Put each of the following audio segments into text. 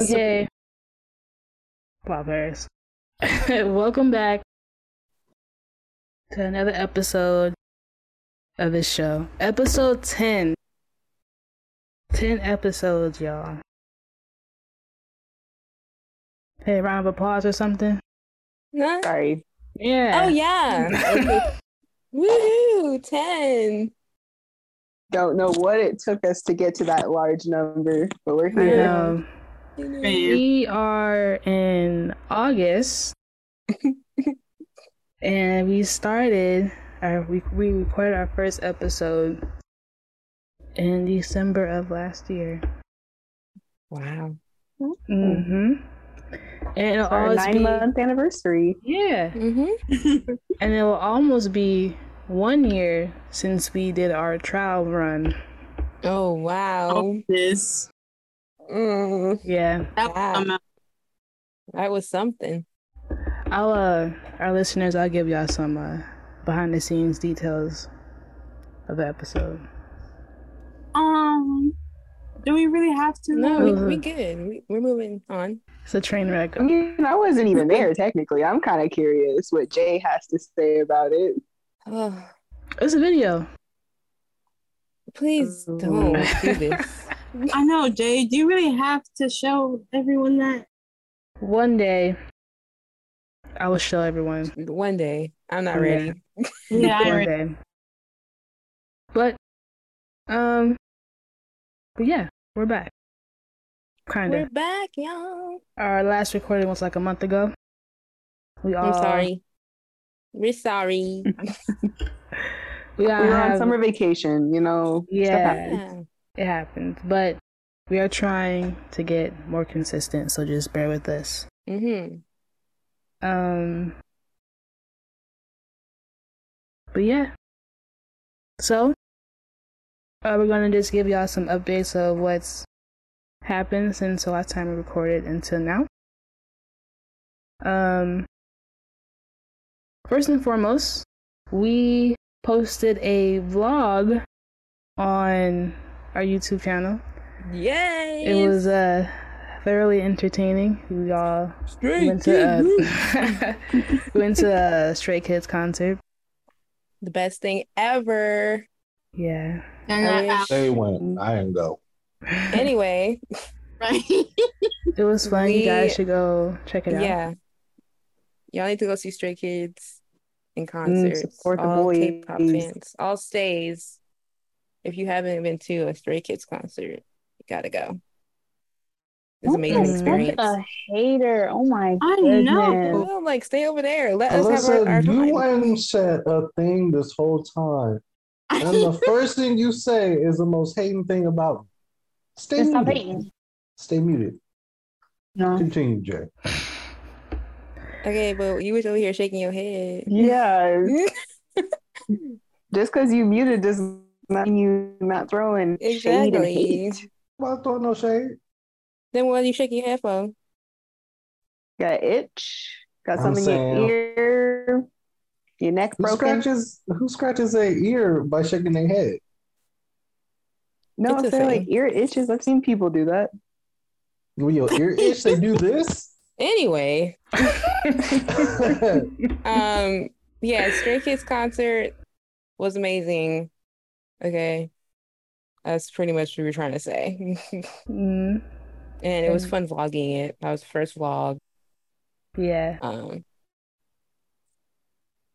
Okay. Wow, Paris. Welcome back to another episode of this show. Episode 10. 10 episodes, y'all. Hey, round of applause or something? Huh? Sorry. Yeah. Oh yeah. Woohoo! Ten. Don't know what it took us to get to that large number, but we're I here. Know. We are in August, and we started our we we recorded our first episode in December of last year. Wow. Mm-hmm. And it'll Our always nine be month anniversary. yeah, Mm-hmm. and it will almost be one year since we did our trial run. Oh wow. this. Mm, Yeah, That Wow. um, that was something. I'll uh our listeners, I'll give y'all some uh behind the scenes details of the episode. um, do we really have to? No, we, we good. We, we're moving on. It's a train wreck. I mean, I wasn't even there technically. I'm kind of curious what Jay has to say about it. Oh, It's a video. please don't do this. I know, Jay. Do you really have to show everyone that? One day, I will show everyone. One day. I'm not Yeah. ready. Yeah, I One already- day. But, um, but yeah, we're back. Kind of. We're back, y'all. Our last recording was like a month ago. We all. I'm sorry. We're sorry. We all we were have, on summer vacation, you know. stuff Yeah. It happens, but we are trying to get more consistent. So just bear with us. Mm-hmm. Um, but yeah. So, uh, we're gonna just give y'all some updates of what's happened since the last time we recorded until now. Um, first and foremost, we posted a vlog on our YouTube channel. Yay! It was uh thoroughly entertaining. We all straight. went to uh, went to a Stray Kids concert. the best thing ever. Yeah. And I that- wish- They went. I didn't go. Anyway, right? It was fun. you guys should go check it out. yeah. Y'all need to go see Stray Kids in concert. support the all boys. K-pop fans, all stays. If you haven't been to a Stray Kids concert, you gotta go. It's an amazing experience. a hater. Oh my God. I goodness. know. Well, like stay over there. Let us have Alyssa, our, our you time. went and said a thing this whole time, and the first thing you say is the most hating thing about me. Stay Just muted. Stay muted. No. Continue, Jay. Okay, but you was over here shaking your head. Yeah. Just because you muted does not you not throwing shade and hate. Well, I throw no shade. Then what are you shaking your head for? Got an itch? Got I'm something in your ear? Your neck Who broken? scratches? Who scratches their ear by shaking their head? No, It's a I'm saying like thing. ear itches. I've seen people do that. When your ear itch, they do this. Anyway, um, yeah, Stray Kids concert was amazing. Okay, that's pretty much what we were trying to say. Mm, And it was fun vlogging it. That was the first vlog. yeah. Um,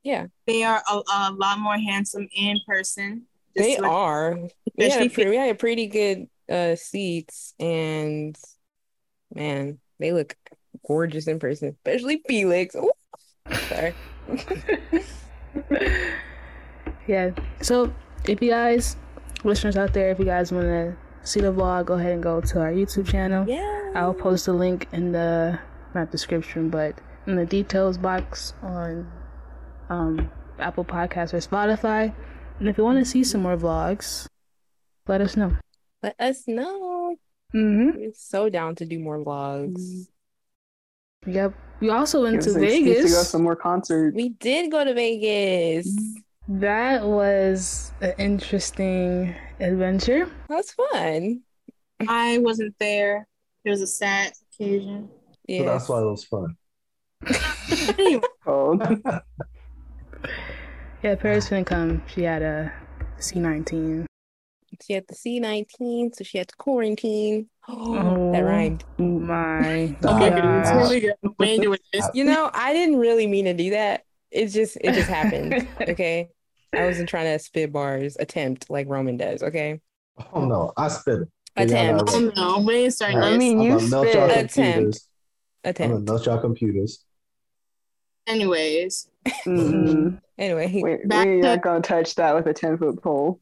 yeah, They are a, a lot more handsome in person. Just they like- are. We had, especially a pre- we had pretty good uh seats, and man, they look gorgeous in person, especially Felix. Ooh. Sorry. yeah. So if you guys, listeners out there, if you guys want to see the vlog, go ahead and go to our YouTube channel. Yeah. I'll post the link in the not description, but in the details box on um, Apple Podcasts or Spotify. And if you want to see some more vlogs, let us know. Let us know. Mm-hmm. We're so down to do more vlogs. Yep. We also went to us an excuse to go Vegas. some more concerts. We did go to Vegas. That was an interesting adventure. That's fun. I wasn't there. It was a sad occasion. So Yeah. that's why it was fun. Yeah, Paris couldn't come. She had a C19. She had the C nineteen, so she had to quarantine. Oh. that rhymed. My okay, God. here we go. We ain't doing this. You know, I didn't really mean to do that. It just it just happened. Okay. I wasn't trying to spit bars, attempt like Roman does, okay? Oh no, I spit it. We got Attempt. that Oh no, we ain't starting I this. mean, I'm you gonna melt y'all spit. computers. I'm gonna melt y'all computers. Anyways, Mm-mm. Anyway, We, we're to- not gonna touch that with a ten foot pole.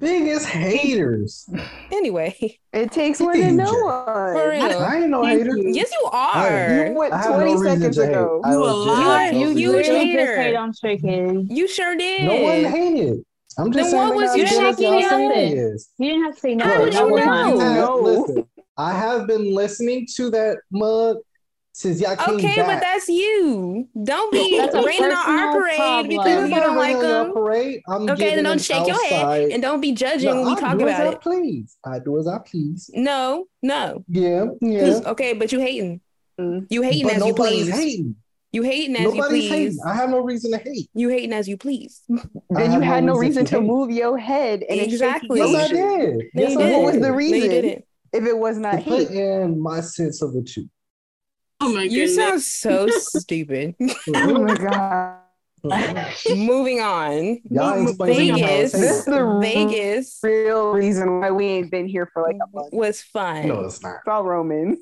Biggest haters. anyway. It takes one to know For one. real. I ain't no hater. Yes, you You are. went I have no twenty reason seconds to hate. ago. I You a legit liar. have You- reason you to literally hate. hater. hate on Stray Kids. You sure did. No one hated. I'm just Then saying what they was you as good as shaking y'all your say head? it is. You didn't have to say no. How would you know? I- No. listen, I have been listening to that mud since y'all came Okay, back. but that's you. Don't be That's raining on our parade problem. because you don't like raining on your them. Parade. I'm Okay, then don't them shake your head and don't be judging No, when we I talk do about as I it. please. I do as I please. No, no. Yeah, yeah. 'Cause- Okay, but you hating. Mm. You hating But as you please. hating. You hating as you please. hating. I have no reason to hate. You hating as you please. Then you had no reason to hate. move your head and Exactly. Yes, I did. No, Yes, I didn't. What was the reason? if it was not put hate. in my sense of the two. Oh, oh my god. You sound so stupid. Oh my god. Moving on. Y'all explain to me how Vegas. This is the Vegas real reason why we ain't been here for like a month. was fun. No, it's not. It's all Roman.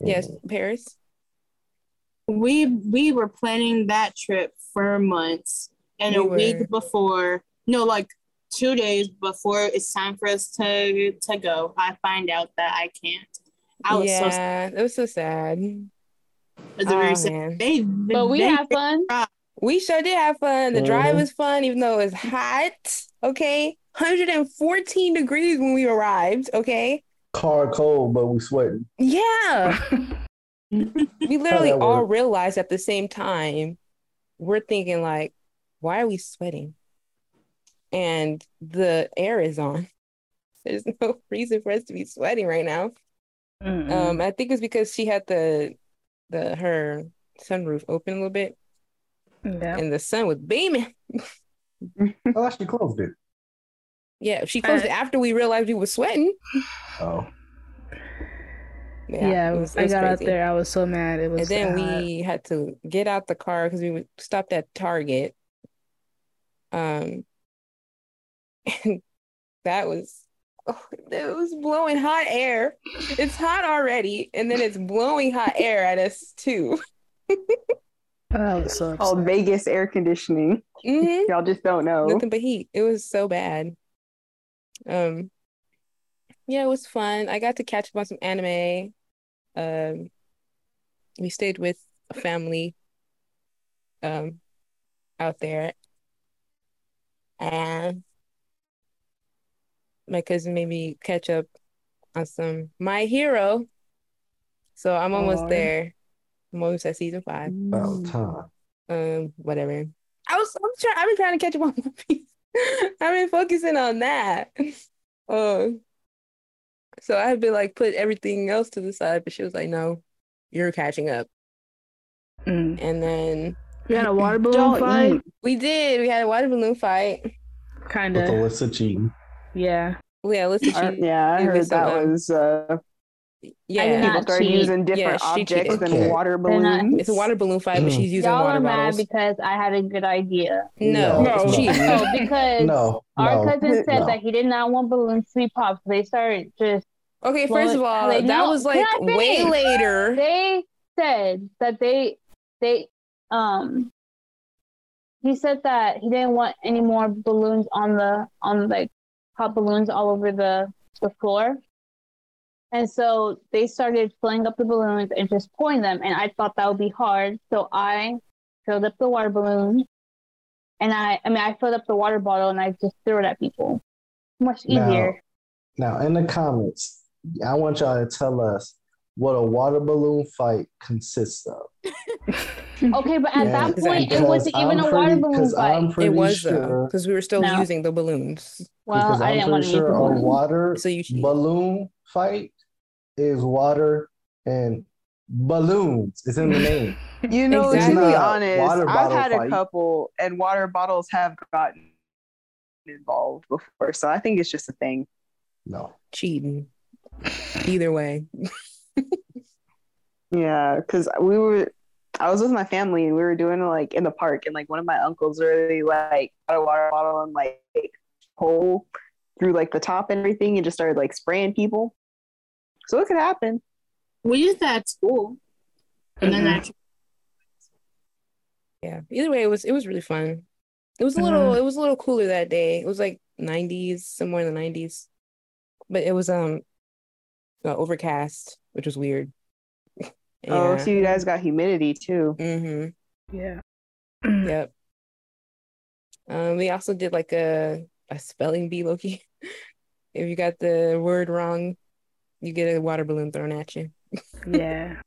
Yes, Paris. we we were planning that trip for months and We a were. week before no like two days before it's time for us to to go i find out that i can't i was so sad yeah, it was so sad. It was a Oh, very sad man. they, But we they- had fun. We sure did have fun. The drive Mhm. was fun, even though it was hot. Okay. 114 degrees when we arrived. Okay. Car cold, but we sweating. Yeah. We literally all work? realized at the same time, we're thinking, like, why are we sweating? And the air is on. There's no reason for us to be sweating right now. Mm-mm. Um, I think it's because she had the the her sunroof open a little bit yeah. and the sun was beaming. Oh, she closed it. Yeah, she closed Uh, it after we realized we were sweating. Oh. Yeah, it was- it I was got out there. I was so mad. It was. And then hot. we had to get out the car because we were stopped at Target. Um, and that was it was blowing hot air. It's hot already, and then it's blowing hot air at us too. oh, so Called. Vegas air conditioning. hmm Y'all just don't know. Nothing but heat. It was so bad. Um, yeah, it was fun. I got to catch up on some anime. Um, we stayed with a family um out there, and my cousin made me catch up on some My Hero. So I'm almost Aw. there. I'm almost at season five. About time. Um, whatever. I was I'm trying I've been trying to catch up on One Piece. I've been focusing on that. Um so I've been like put everything else to the side, but she was like, No, you're catching up. Mm. And then We had a water balloon fight. eat. we did, we had a water balloon fight. Kind With of. Alyssa cheating. Yeah. Yeah, listen, Uh, yeah, I heard that was uh, yeah. people not started cheat. using different Yeah, objects than Okay. water They're not- balloons. It's a water balloon fight, but she's using Y'all water are mad because I had a good idea. No, No, it's no. No, because No, our no. cousin said no. that he did not want balloons to be popped. So they started just Okay, Well, first of all, they that know- was like way later. they said that they they um he said that he didn't want any more balloons on the on like pop balloons all over the the floor. And so they started filling up the balloons and just pouring them. And i thought that would be hard. So i filled up the water balloon. And i i mean i filled up the water bottle and i just threw it at people. Much Now- easier. Now, in the comments, I want y'all to tell us what a water balloon fight consists of. Okay, but at Yeah, that point, it wasn't even I'm a water pretty- balloon 'cause fight. I'm It was sure, because we were still No. using the balloons. well, because I I'm didn't want pretty to use sure the a balloon. water So you cheat. balloon fight is water and balloons. It's in the name. You know, Exactly. to be It's not honest, water I've bottle had a couple, and water bottles have gotten involved before, so I think it's just a thing. No. cheating. Either way. Yeah, because we were, I was with my family and we were doing it like in the park, and like one of my uncles really like got a water bottle and like hole through like the top and everything, and just started like spraying people. So it could happen. We did that at school. And then Mhm. I Yeah. Either way, it was it was really fun. It was a little it was a little cooler that day. It was like 90s, somewhere in the 90s. But it was um uh, overcast, which was weird. Oh, so you guys got humidity too. Mm-hmm. Yeah. Yep. Um, we also did like a a spelling bee, Loki. If you got the word wrong, you get a water balloon thrown at you. Yeah.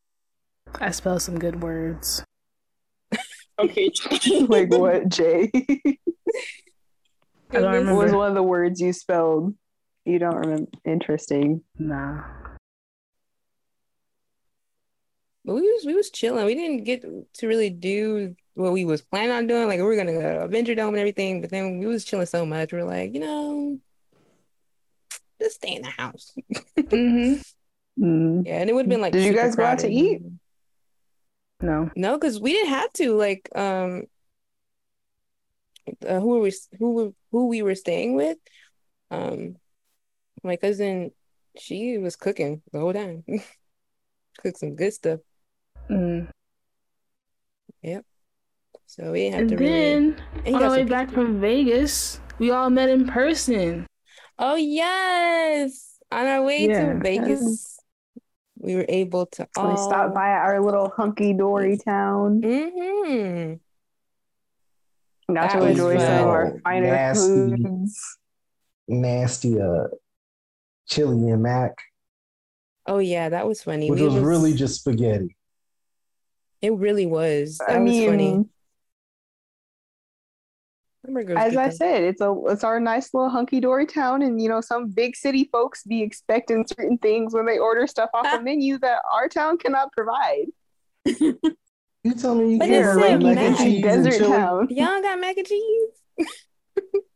I spelled some good words. okay. like what, Jay? I don't what was one of the words you spelled? You don't remember? Interesting. Nah. But we was we was chilling. We didn't get to really do what we was planning on doing. Like we were gonna go to Adventuredome and everything, but then we was chilling so much. We are like, you know, just stay in the house. Mm-hmm. Mm. Yeah, and it would have been like Did you guys go out to eat? No. No, because we didn't have to. Like, um, uh, who were we? Who were who we were staying with? Um, my cousin, she was cooking the whole time. Cooked some good stuff. Mm. So we didn't have And to really. then And he on our way back pizza. from Vegas, we all met in person. Oh yes, on our way Yeah. to Vegas, we were able to So we all. stopped by our little hunky dory town. Mm-hmm. Got That to was enjoy some of our finer Nasty. foods. Nasty uh chili and mac, Oh yeah, that was funny. which We was really just spaghetti. It really was. That I was mean, funny. As I though. said, it's a it's our nice little hunky dory town, and you know some big city folks be expecting certain things when they order stuff off a menu that our town cannot provide. You tell me you But can't it mac and mac. cheese and desert chili? town. Y'all got mac and cheese?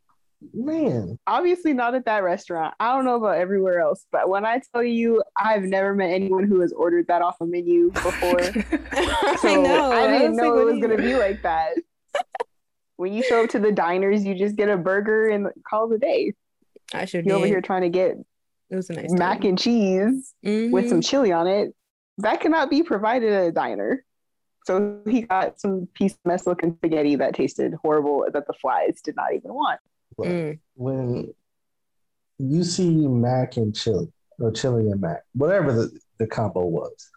Man, Obviously not at that restaurant. I don't know about everywhere else, but when I tell you, I've never met anyone who has ordered that off a menu before. I know. I didn't was know like, it was gonna be like that. when you show up to the diners, you just get a burger and call it a day. I should You over did. here trying to get It was a nice mac and cheese with some mm-hmm. chili on it. That cannot be provided at a diner. So he got some piece of mess looking spaghetti that tasted horrible that the flies did not even want. But Mm. when you see mac and chili or chili and mac, whatever the, the combo was,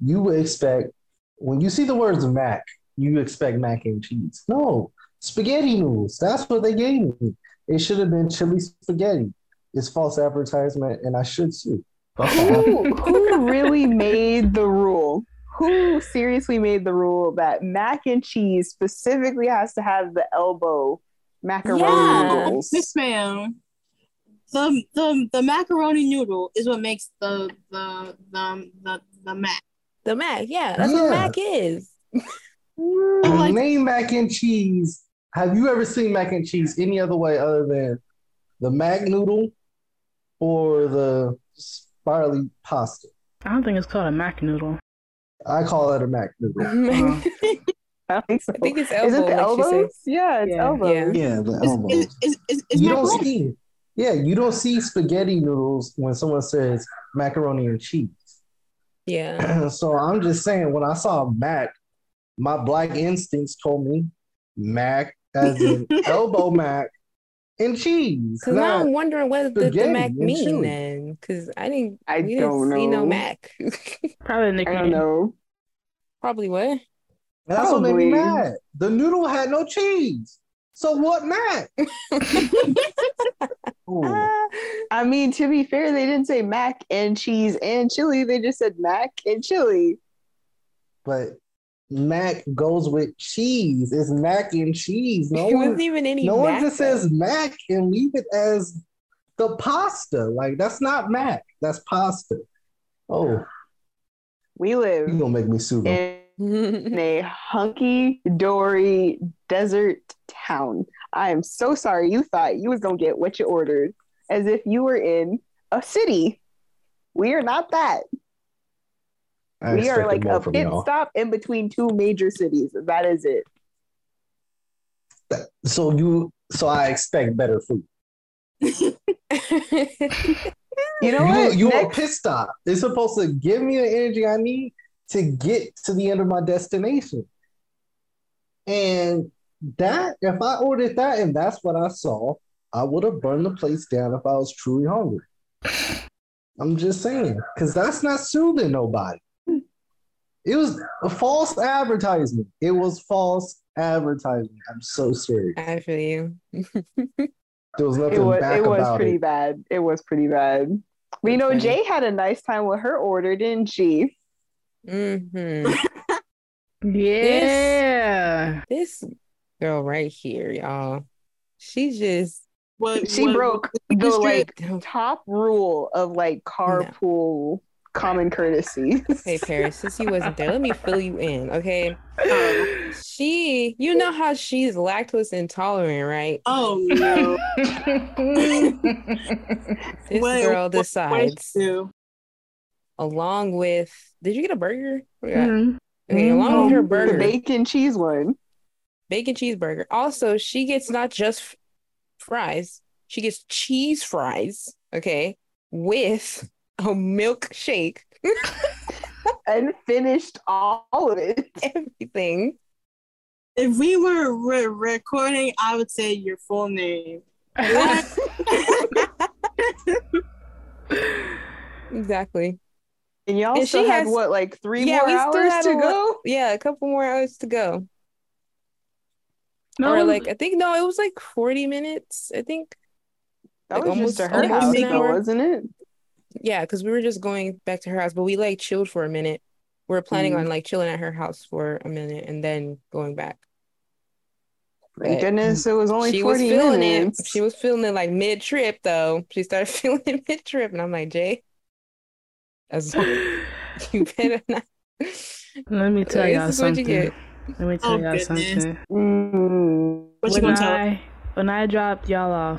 you would expect when you see the words mac, you expect mac and cheese. No, spaghetti noodles. That's what they gave me. It should have been chili spaghetti. It's false advertisement, and I should sue. Who, who really made the rule? Who seriously made the rule that mac and cheese specifically has to have the elbow macaroni Yeah. noodles? Miss ma'am, the the the macaroni noodle is what makes the the the the, the mac. The mac, yeah, that's Yeah. what mac is. like- Name mac and cheese. Have you ever seen mac and cheese any other way other than the mac noodle or the spirally pasta? I don't think it's called a mac noodle. I call it a mac noodle. I I think so. think it's Is it the like elbows? Yeah, it's Yeah. elbows. Yeah. Yeah, the elbows. is, is, is, is you don't see, yeah, you don't see spaghetti noodles when someone says macaroni and cheese. Yeah. so I'm just saying, when I saw mac, my black instincts told me mac as in elbow mac and cheese. Because now I'm wondering what did the mac mean chili. then? Because I didn't, I we don't didn't see no know. mac. Probably I don't know. Probably what? That's what made me Probably. mad. The noodle had no cheese. So what mac? Ooh. Ah. I mean, to be fair, they didn't say mac and cheese and chili. They just said mac and chili. But mac goes with cheese. It's mac and cheese. No it one, wasn't even any. no one mac, just says mac and leave it as the pasta. Like that's not mac. That's pasta. Oh, We live you gonna make me sue them? Mm-hmm. in a hunky dory desert town. I am so sorry you thought you was gonna get what you ordered as if you were in a city. We are not that. I we are like a pit y'all. stop in between two major cities. That is it. So you, so I expect better food. You know you, what? You a Next- pit stop. It's supposed to give me the energy I need to get to the end of my destination. And that, if I ordered that and that's what I saw, I would have burned the place down if I was truly hungry. I'm just saying, because that's not soothing nobody. It was a false advertisement. It was false advertisement. I'm so serious. I feel you. There was nothing it was back it was about pretty it. bad. It was pretty bad. We know, Jay had a nice time with her order, didn't she? hmm Yeah. This girl right here, y'all. She just What, She what- broke what the district? like top rule of like carpool common courtesy. Hey Paris, since you wasn't there, let me fill you in, okay? Oh, She, you know how she's lactose intolerant, right? oh no. This What- girl what- what did decides, she along with, did you get a burger? Yeah. you got? Mhm. Okay, along with her burger, the bacon cheese one. bacon cheeseburger. Also, she gets not just f- fries, she gets cheese fries, okay, with a milkshake, and finished all of it. everything. If we were re- recording, I would say your full name. Exactly. And y'all And still she had has- what, like three Yeah, more hours had to a lot- go? Yeah, a couple more hours to go. No, Or like I think no, it was like 40 minutes. I think. That Like, was just to almost- her almost house, an though, hour. wasn't it? Yeah, because we were just going back to her house, but we like chilled for a minute. We are planning Mm. on like chilling at her house for a minute and then going back. Thank But goodness it was only she was 40 feeling minutes. it. She was feeling it like mid trip though. She started feeling it mid trip, and I'm like, Jay, as you better not. Let me tell y'all is you something. Let me tell Oh, y'all goodness. something. Mm. What you when gonna tell? I when I dropped y'all off,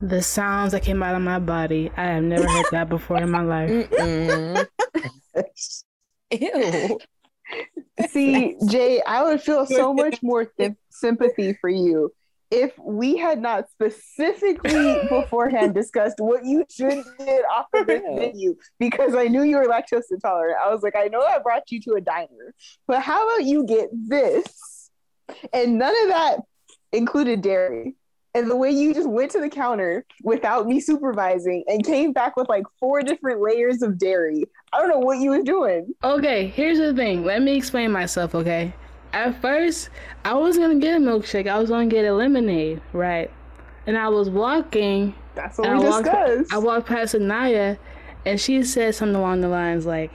the sounds that came out of my body, I have never heard that before in my life. Ew. See, Jay, I would feel so much more th- sympathy for you if we had not specifically beforehand discussed what you should get off of this menu because I knew you were lactose intolerant. I was like, I know I brought you to a diner, but how about you get this? And none of that included dairy. And the way you just went to the counter without me supervising and came back with like four different layers of dairy. I don't know what you was doing. Okay, here's the thing. Let me explain myself, okay? At first, I was gonna get a milkshake. I was gonna get a lemonade, right? And I was walking. That's what we I walked, discussed. I walked past Anaya, and she said something along the lines like,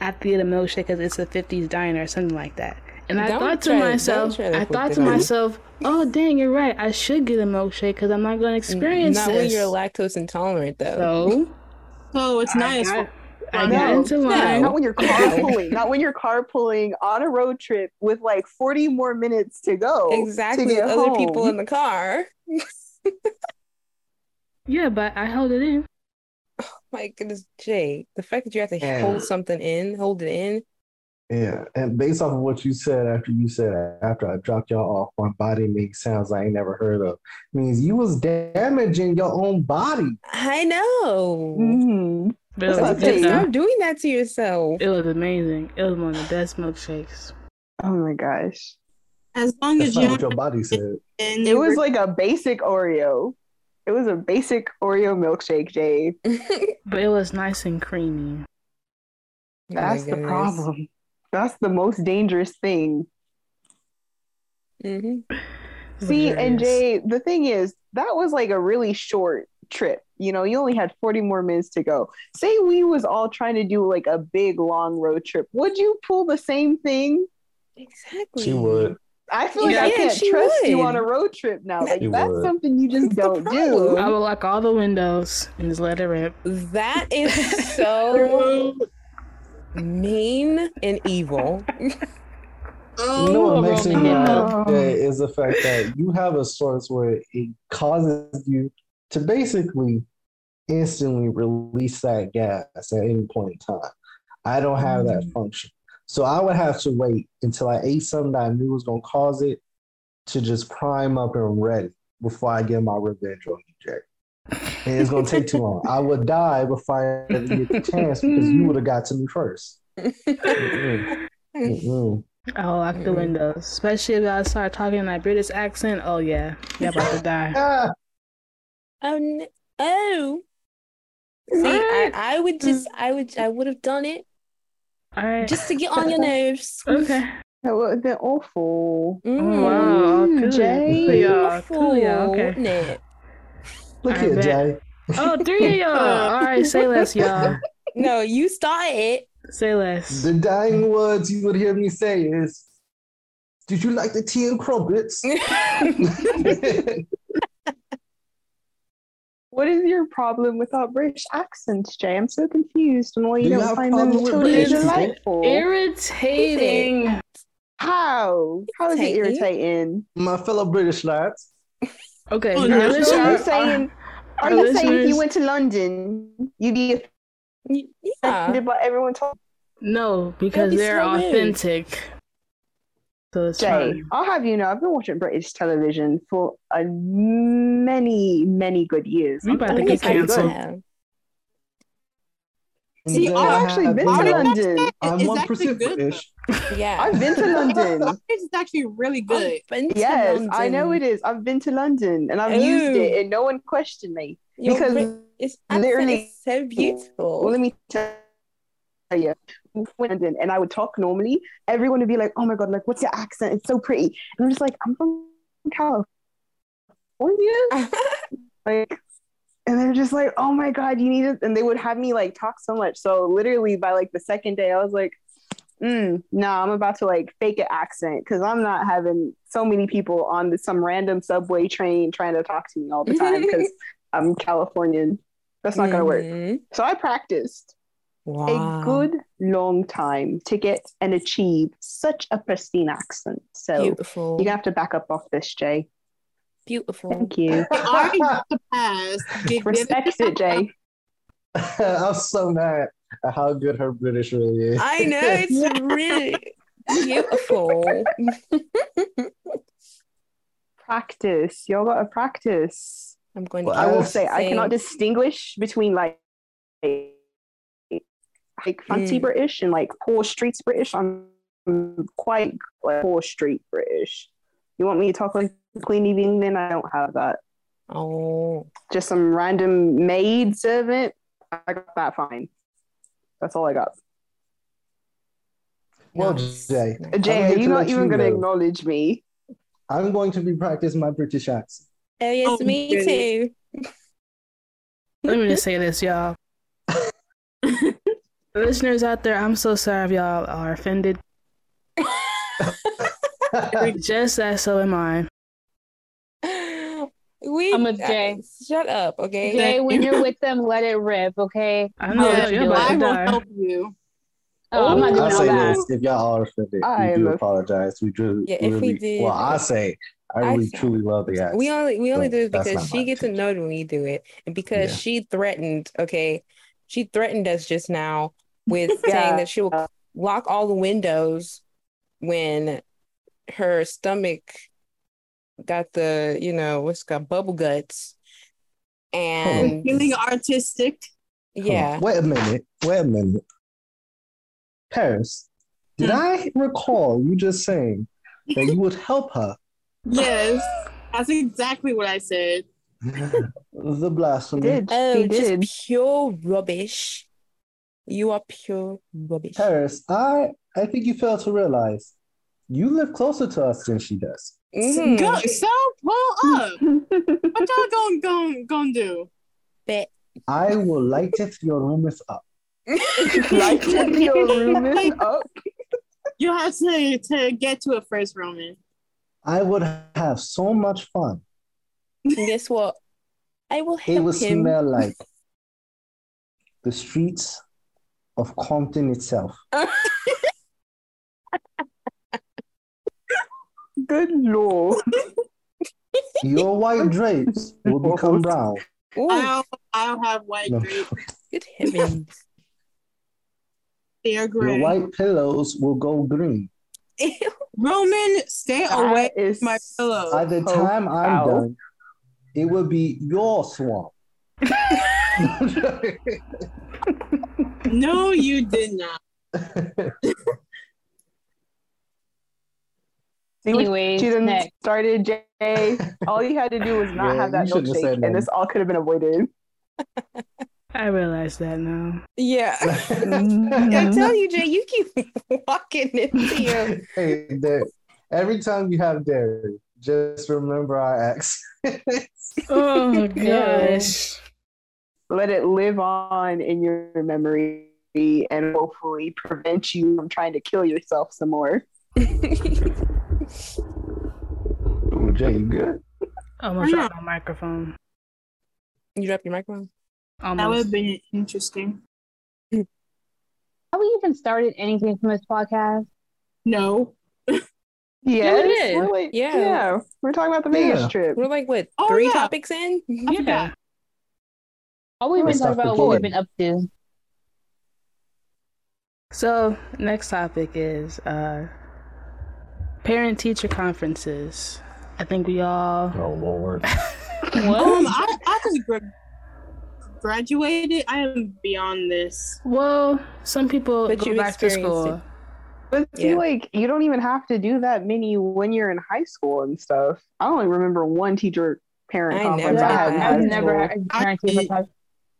"I have to get a milkshake because it's a '50s diner" or something like that. And I Don't thought to try- myself, to I thought to myself, "Oh, dang, you're right. I should get a milkshake because I'm not gonna mm, experience Not when you're lactose intolerant though. so So it's I nice. got, I No, got into no. line. Not when you're carpooling. not when you're carpooling on a road trip with like 40 more minutes to go. Exactly, To with get other people in the car. Yeah, but I held it in. My goodness, Jay, the fact that you have to Yeah. hold something in, hold it in. Yeah, and based off of what you said after you said after I dropped y'all off, my body makes sounds I ain't never heard of. Means you was damaging your own body. I know. Mhm. But it was what good Stop doing that to yourself. It was amazing. It was one of the best milkshakes. Oh my gosh. As long That's as you're what your body said. in It was like a basic Oreo. It was a basic Oreo milkshake, Jay. But it was nice and creamy. Oh That's the goodness. problem. That's the most dangerous thing. Mhm. See, and. Jay, the thing is, that was like a really short trip. You know, you only had 40 more minutes to go. Say we was all trying to do like a big long road trip. Would you pull the same thing? Exactly. She would. I feel like Yeah, I can't she trust you on a road trip now. Like She that's would. something you just don't do. I will lock all the windows and just let it rip. That is so mean and evil. Oh, You know what makes me mad Hippo. uh, is the fact that you have a source where it causes you to basically instantly release that gas at any point in time. I don't have that Mm. function. So I would have to wait until I ate something that I knew was going to cause it to just prime up and ready before I get my revenge on you, Jack. And it's going to take too long. I would die before I ever get the chance because you would have got to me first. Mm-mm. Mm-mm. I'll lock the Mm. windows, especially if I start talking in that British accent. Oh yeah, you're about to die. Oh no! Oh, see, I, I would just, I would, I would have done it All right. just to get on your nerves. okay. That would have been awful. Oh, Mm. wow. Mm, Cool. Jay. Cool, y'all. Cool, y'all. Awful, Okay. wouldn't it? look I here, bet. Jay. Oh, three of y'all. All right, say less, y'all. No, you started. It. Say less. The dying words you would hear me say is, "Did you like the tea and crumpets?" What is your problem with our British accents, Jay? I'm so confused and why you Do don't have find them totally British delightful. Irritating. How? How is it Irritating. irritating? My fellow British lads, Okay. Oh, Are you our- saying? Are our you saying if you went to London, you'd be yeah. offended by everyone talking? No, because be they're so rude. authentic. So it's Jay, fine. I'll have you know, I've been watching British television for a many, many good years. We about to I'm get pretty good. canceled. Yeah. See, Then I've actually have been to London. I'm It's one actually good, British. Yeah. I've been to London. It's actually really good. I've yes, I know it is. I've been to London and I've oh. used it, and no one questioned me. Your because it's literally- so beautiful. Well, let me tell you, I went to London and I would talk normally. Everyone would be like, "Oh my god, like what's your accent? It's so pretty." And I'm just like, "I'm from California." Like, and they're just like, "Oh my god, you need it!" And they would have me like talk so much. So literally by like the second day, I was like, mm, "Nah, I'm about to like fake an accent because I'm not having so many people on the, some random subway train trying to talk to me all the time because I'm Californian. That's not gonna work." Mhm. So I practiced Wow. a good long time to get and achieve such a pristine accent. So beautiful. you're gonna have to back up off this, Jay. Beautiful. Thank you. They already got the pass. Did- did- Respect it, Jay. I'm so mad at how good her British really is. I know it's really beautiful. Practice. Y'all gotta practice. I'm going Well, to. I will Yes. say I cannot distinguish between like like fancy Mm. British and like poor streets British. I'm quite like poor street British. You want me to talk like the Queen of England? I don't have that. Oh, just some random maid servant. I got that fine. That's all I got. Well. Jay, Jay, are you not let even you going to acknowledge me? I'm going to be practicing my British accent. Oh yes, Oh, me good. too. Let me just say this, y'all. Listeners out there, I'm so sorry if y'all are offended. Just as so am I. We. I'm with Jay. Shut up, okay? Jay, when you're with them, let it rip, okay? I know Yeah, you're I to will die. help you. Oh, I'm not doing I'll say that. this: if y'all are offended, I we do a- apologize. We do. Yeah, if we really- did- Well, I say I I really say- truly love the accent. We only we only do it because she gets intention. annoyed when we do it, and because Yeah. she threatened. Okay, she threatened us just now with saying that she will lock all the windows when her stomach got the you know what's it got bubble guts, and Feeling artistic. Hold on. yeah, Wait a minute. Wait a minute. Paris, did Hmm. I recall you just saying that you would help her? Yes, that's exactly what I said. the blasphemy. Did oh, did? just pure rubbish. You are pure rubbish. Paris, I I think you fail to realize you live closer to us than she does. Mhm. Go, so pull up. What y'all gonna gonna gonna do? Bet. I will light it your room is up. like your room is up. You have to to get to a first, Roman. I would have so much fun. Guess what? I will It help would him. smell like the streets of Compton itself. Good lord. Your white drapes will become brown. Ooh, I don't, I don't have white No. grapes. good heavens. They are green. Your white pillows will go green. Roman, stay away That is from my pillow. By the oh, time I'm foul. done, it will be your swamp. No, you did not. See Anyways, she done next. started, Jay. All you had to do was not Yeah, have that you shouldn't have milkshake, and that. this all could have been avoided. I realize that now. Yeah. I tell you, Jay, you keep walking into your. hey, there, every time you have dairy, just remember our accent. Oh gosh. Let it live on in your memory and hopefully prevent you from trying to kill yourself some more. Ooh, Jay, you good? Almost dropped my microphone. you dropped your microphone. That would Almost. have been interesting. Have we even started anything from this podcast? No. Yes, we did. like, Yeah. yeah, we're talking about the Vegas Yeah. trip. We're like, what, Oh, three yeah. topics in? Yeah. All we've been talking about what we've been up to. So next topic is uh parent teacher conferences. I think we all Oh Lord. Um, I, I just gra- graduated. I am beyond this. well, some people But go you back to school. it. But see, Yeah. like, you don't even have to do that many when you're in high school and stuff. I only remember one teacher parent I conference never I had in did. high I've never had I parent teacher conference.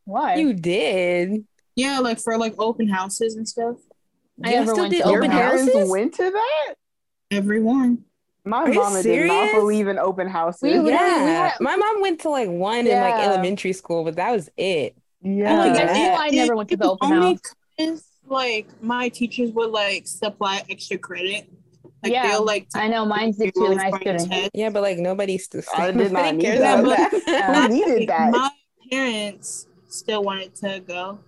Why? You did. Yeah, like for like open houses and stuff. I You never still went did to Your open open parents houses? went to that? Everyone. My Are mama did not believe in open houses. We would- Yeah. we had- My mom went to like one in like elementary school, but that was it. yeah. Like, Yeah. I I never went to the open Only house. because like my teachers would like supply extra credit. Like Yeah, they'll like I know mine did too, and I couldn't. Yeah, but like nobody's. still I did not need cares that. about Who needed that? My parents still wanted to go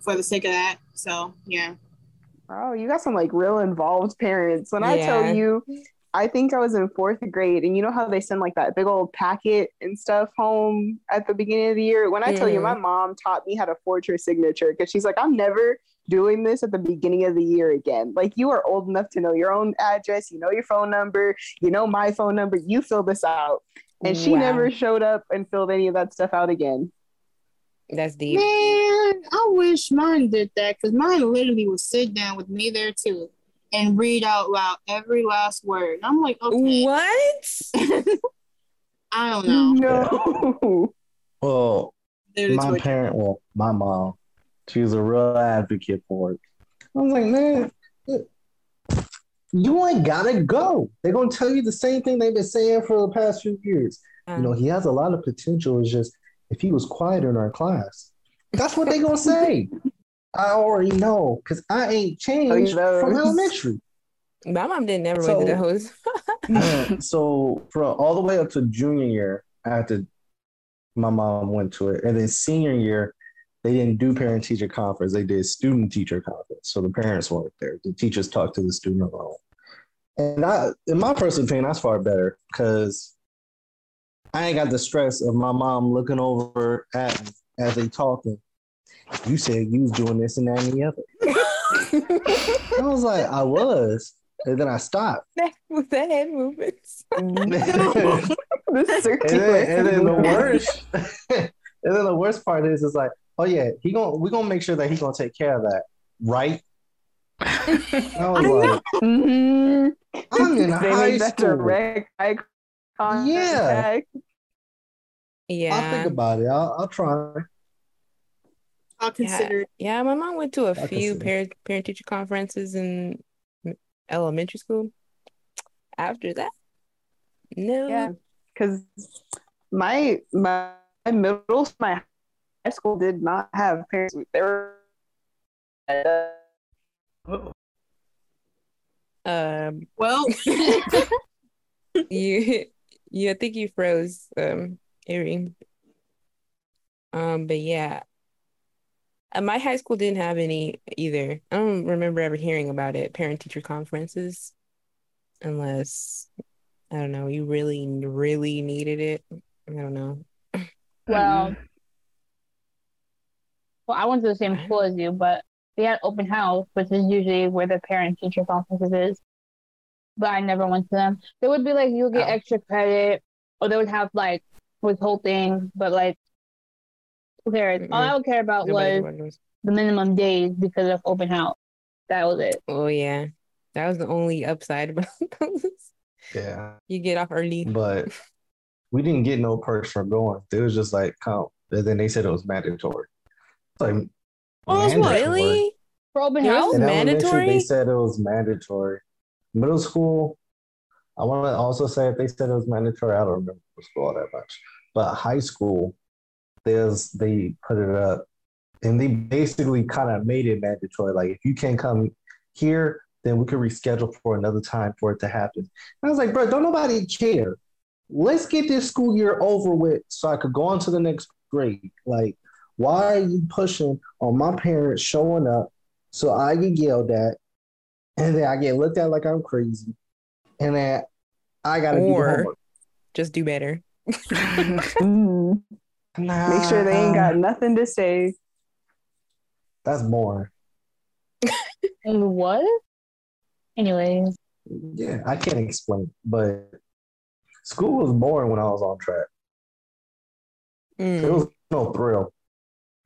for the sake of that. So yeah. Oh, you got some like real involved parents. When I Yeah. tell you, I think I was in fourth grade, and you know how they send like that big old packet and stuff home at the beginning of the year. When I tell you, my mm-hmm. mom taught me how to forge her signature because she's like, I'm never doing this at the beginning of the year again. Like you are old enough to know your own address, you know your phone number, you know my phone number. You fill this out, and she Wow. never showed up and filled any of that stuff out again. That's deep. Man, I wish mine did that because mine literally would sit down with me there too and read out loud every last word. And I'm like, okay, What? I don't know. No. Well, Literally my torture. parent, well, my mom, she was a real advocate for it. I was like, man, you ain't gotta go. They're gonna tell you the same thing they've been saying for the past few years. You uh-huh. know, he has a lot of potential. It's just if he was quieter in our class, that's what they gonna say. I already know because I ain't changed knows. from elementary. my mom didn't never So- went to those. Uh, so for all the way up to junior year, I had to. My mom went to it, and then senior year, they didn't do parent teacher conference. They did student teacher conference. So the parents weren't there. The teachers talked to the student alone. And I, in my personal opinion, that's far better because I ain't got the stress of my mom looking over at me as they talking. You said you was doing this and that and the other. I was like, I was, and then I stopped. that was that head movements. the and then, and then the worst, and then the worst part is, is like, oh yeah, he gonna we gonna make sure that he gonna take care of that, right? I was like, Mhm. I'm in They high school. direct eye contact. Yeah. Yeah. I'll think about it. I'll, I'll try. I'll consider it. Yeah, my mom went to a can few parent parent teacher conferences in elementary school. After that, no. Yeah. Because my my middle my high school did not have parents. They were. Um, Well, you, you, I think you froze, um, Erin. Um, but yeah, uh, my high school didn't have any either. I don't remember ever hearing about it, parent teacher conferences, unless I don't know, you really, really needed it. I don't know. Well, well, I went to the same school as you, but we had open house, which is usually where the parent teacher conferences is. But I never went to them. They would be like, you'll get Oh. extra credit, or they would have like withholding, but like, who cares? All I would care about Nobody was remembers. the minimum days because of open house. That was it. Oh yeah, that was the only upside about those. Yeah. You get off early. But we didn't get no perks for going. It was just like count. And then they said it was mandatory. It's like Oh, mandatory. Really? For open Yours house? was In elementary, mandatory? They said it was mandatory. Middle school, I want to also say if they said it was mandatory, I don't remember middle school all that much. But high school, there's they put it up, and they basically kind of made it mandatory. Like if you can't come here, then we could reschedule for another time for it to happen. I was like, bro, don't nobody care. Let's get this school year over with so I could go on to the next grade. Like, why are you pushing on my parents showing up so I get yelled at, and then I get looked at like I'm crazy, and then I gotta do Or- homework. Just do better. Mm. Nah, Make sure they ain't got nothing to say. That's boring. And what? Anyways, Yeah, I can't explain, but school was boring when I was on track. Mm. It was no thrill.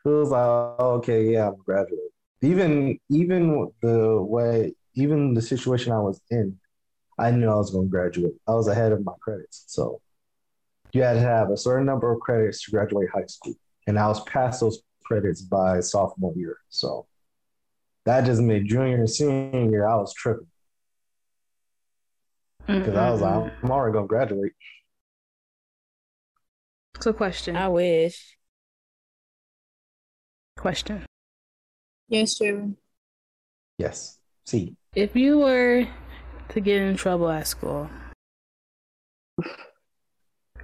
It was like, oh, okay, yeah, I'm graduating. Even even the way, even the situation I was in, I knew I was going to graduate. I was ahead of my credits, so you had to have a certain number of credits to graduate high school, and I was past those credits by sophomore year. So that just made junior and senior year. I was tripping because I was like, I'm already going to graduate. So question. I wish. Question. yes, Trevor. Yes. See, If you were to get in trouble at school,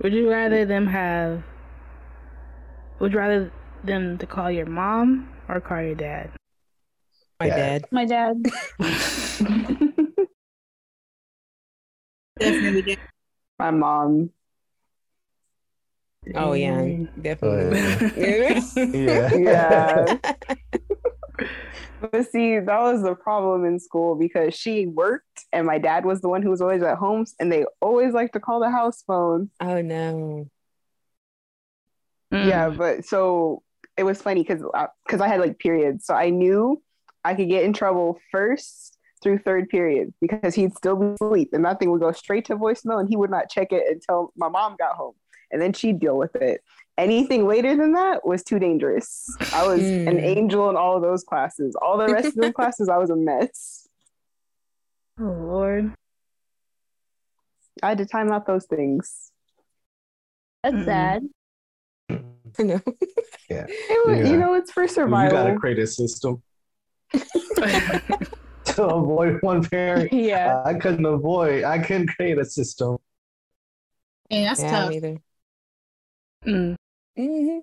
would you rather them have would you rather them to call your mom or call your dad? My Yeah. dad. my dad. Definitely did. My mom. Oh yeah, definitely. Oh, yeah. Yeah. But see, that was the problem in school because she worked and my dad was the one who was always at home and they always like to call the house phone. oh no. Mm. Yeah, but so it was funny because because I had like periods, so I knew I could get in trouble first through third period because he'd still be asleep and that thing would go straight to voicemail and he would not check it until my mom got home and then she'd deal with it. Anything later than that was too dangerous. I was an Mm. angel in all of those classes. All the rest of the classes, I was a mess. Oh Lord. I had to time out those things. That's Mm-mm. sad. I know. Yeah. It was, Yeah. You know, it's for survival. You survival. gotta create a system to avoid one parent. Yeah. I couldn't avoid. I couldn't create a system. Hey, that's yeah, tough. me either. Mm. Hmm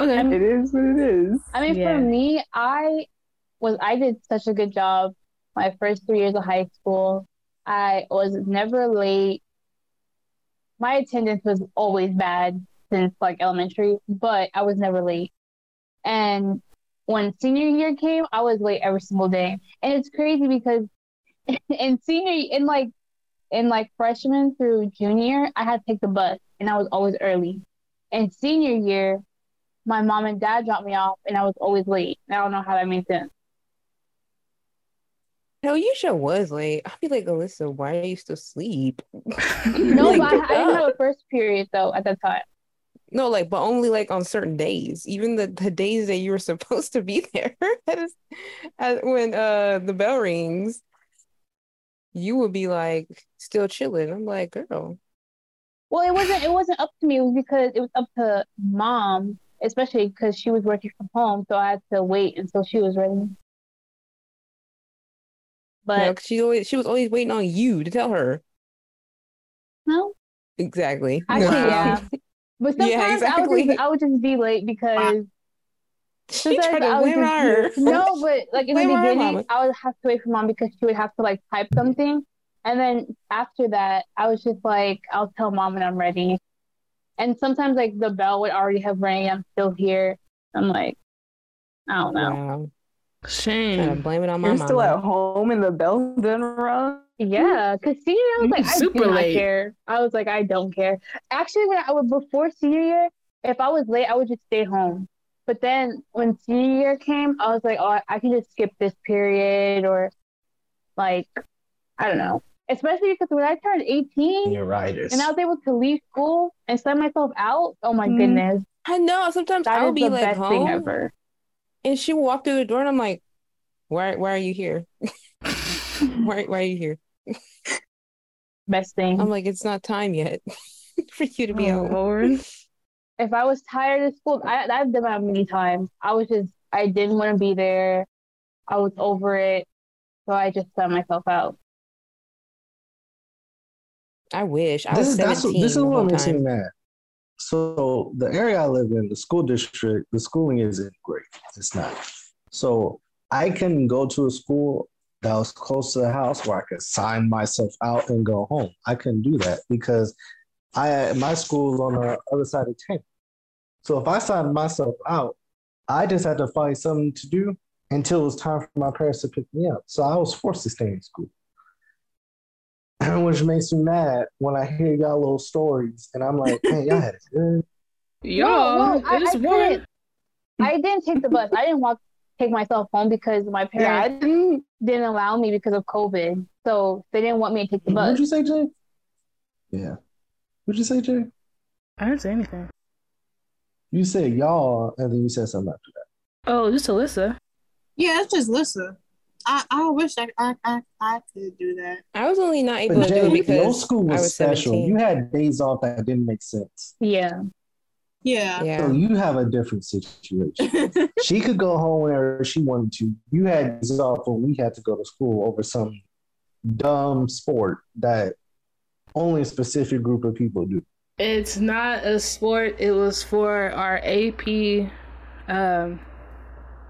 Okay. I'm- It is what it is. I mean, Yeah. for me, I was I did such a good job my first three years of high school. I was never late. My attendance was always bad since like elementary, but I was never late. And when senior year came, I was late every single day. And it's crazy because in senior in like in like freshman through junior, I had to take the bus and I was always early. And senior year, my mom and dad dropped me off and I was always late. I don't know how that made sense. No, you sure was late. I'd be like, Alyssa, why are you still asleep? No, Like, but I, I didn't have a first period though at that time. No, like, but only like on certain days. Even the, the days that you were supposed to be there. That is, as, when uh the bell rings, you would be like still chilling. I'm like, girl. Well, it wasn't it wasn't up to me. It was because it was up to mom especially because she was working from home, so I had to wait until she was ready. But No, 'cause she always she was always waiting on you to tell her. no, Exactly. actually, Wow. yeah. But sometimes Yeah, I would just I would just be late because She tried sometimes to I would blame her. no, but like in the Blame her beginning. I would have to wait for mom because she would have to like type something, and then after that, I was just like, I'll tell mom when I'm ready. And sometimes like the bell would already have rang, I'm still here. I'm like, I don't know. Wow. Trying to Shame. blame it on my You're mama. still at home and the bell didn't rung. Yeah, because senior year, I was like, I Super do not late. care. I was like, I don't care. Actually, when I was before senior year, if I was late, I would just stay home. But then when senior year came, I was like, oh, I can just skip this period or like, I don't know. Especially because when I turned 18 You're right. and I was able to leave school and send myself out, oh my Mm. goodness, I know. Sometimes that I'll is be the like best thing home, ever. and she walked through the door, and I'm like, "Why? Why are you here? why? Why are you here?" Best thing. I'm like, "It's not time yet for you to be Oh, home." Lord. if I was tired of school, I, I've done that many times. I was just, I didn't want to be there. I was over it. So I just sent myself out. I wish I this was is that's 17 what, this is what me mad. So the area I live in, the school district, the schooling isn't great. It's not. So I can go to a school that was close to the house where I could sign myself out and go home. I couldn't do that because I my school's on the other side of town. So if I signed myself out, I just had to find something to do until it was time for my parents to pick me up. So I was forced to stay in school. Which makes me mad when I hear y'all little stories and I'm like, man, y'all had it good. Y'all, No, no, I, I just I didn't, I didn't take the bus. I didn't walk, take myself home because my Yeah, parents didn't. didn't allow me because of COVID. So they didn't want me to take the bus. What'd you say, Jay? Yeah. What'd you say, Jay? I didn't say anything. You said y'all, and then you said something after that. Oh, just Alyssa. Yeah, it's just Lissa. I, I wish I, I, I, I could do that. I was only not able But to do Jay, it your because school I was, was special. 17. You had days off that didn't make sense. Yeah. Yeah. yeah. So you have a different situation. she could go home whenever she wanted to. You had days off when we had to go to school over some dumb sport that only a specific group of people do. It's not a sport. It was for our AP um,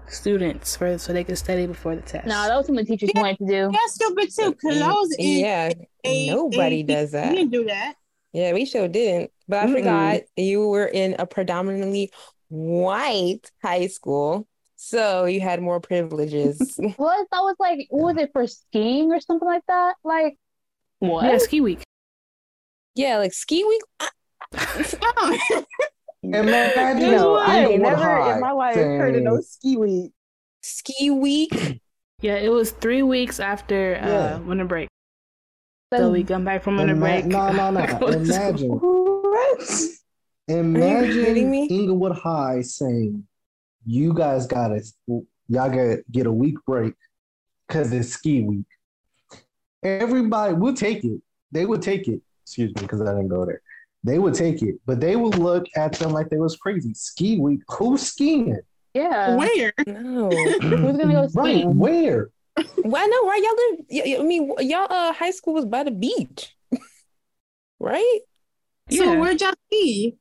students for so they could study before the test. No, that was something teachers Yeah. wanted to do. That's stupid too, because I was in yeah, a, nobody a- does that. We didn't do that. Yeah, we sure didn't. But I Mm-mm. forgot you were in a predominantly white high school, so you had more privileges. What? That was like, was it for skiing or something like that? Like, what? yeah, ski week. yeah, like ski week. Oh. Imagine No, I ain't never in my life heard of no ski week. Ski week. Yeah, it was three weeks after uh, Yeah. winter break. So we come back from winter Ima- break. no, no, no. go to school. Imagine. What? kidding Imagine me? Inglewood High saying, "You guys got to y'all get get a week break because it's ski week." Everybody will take it. They would take it. Excuse me, because I didn't go there. They would take it, but they would look at them like they was crazy. Ski week? Who's skiing? yeah. Where? No, Who's gonna go Right? skiing? Where? well, I know, right? Y'all live. y- y- I mean, y'all uh, high school was by the beach, right? So Yeah. where'd y'all ski?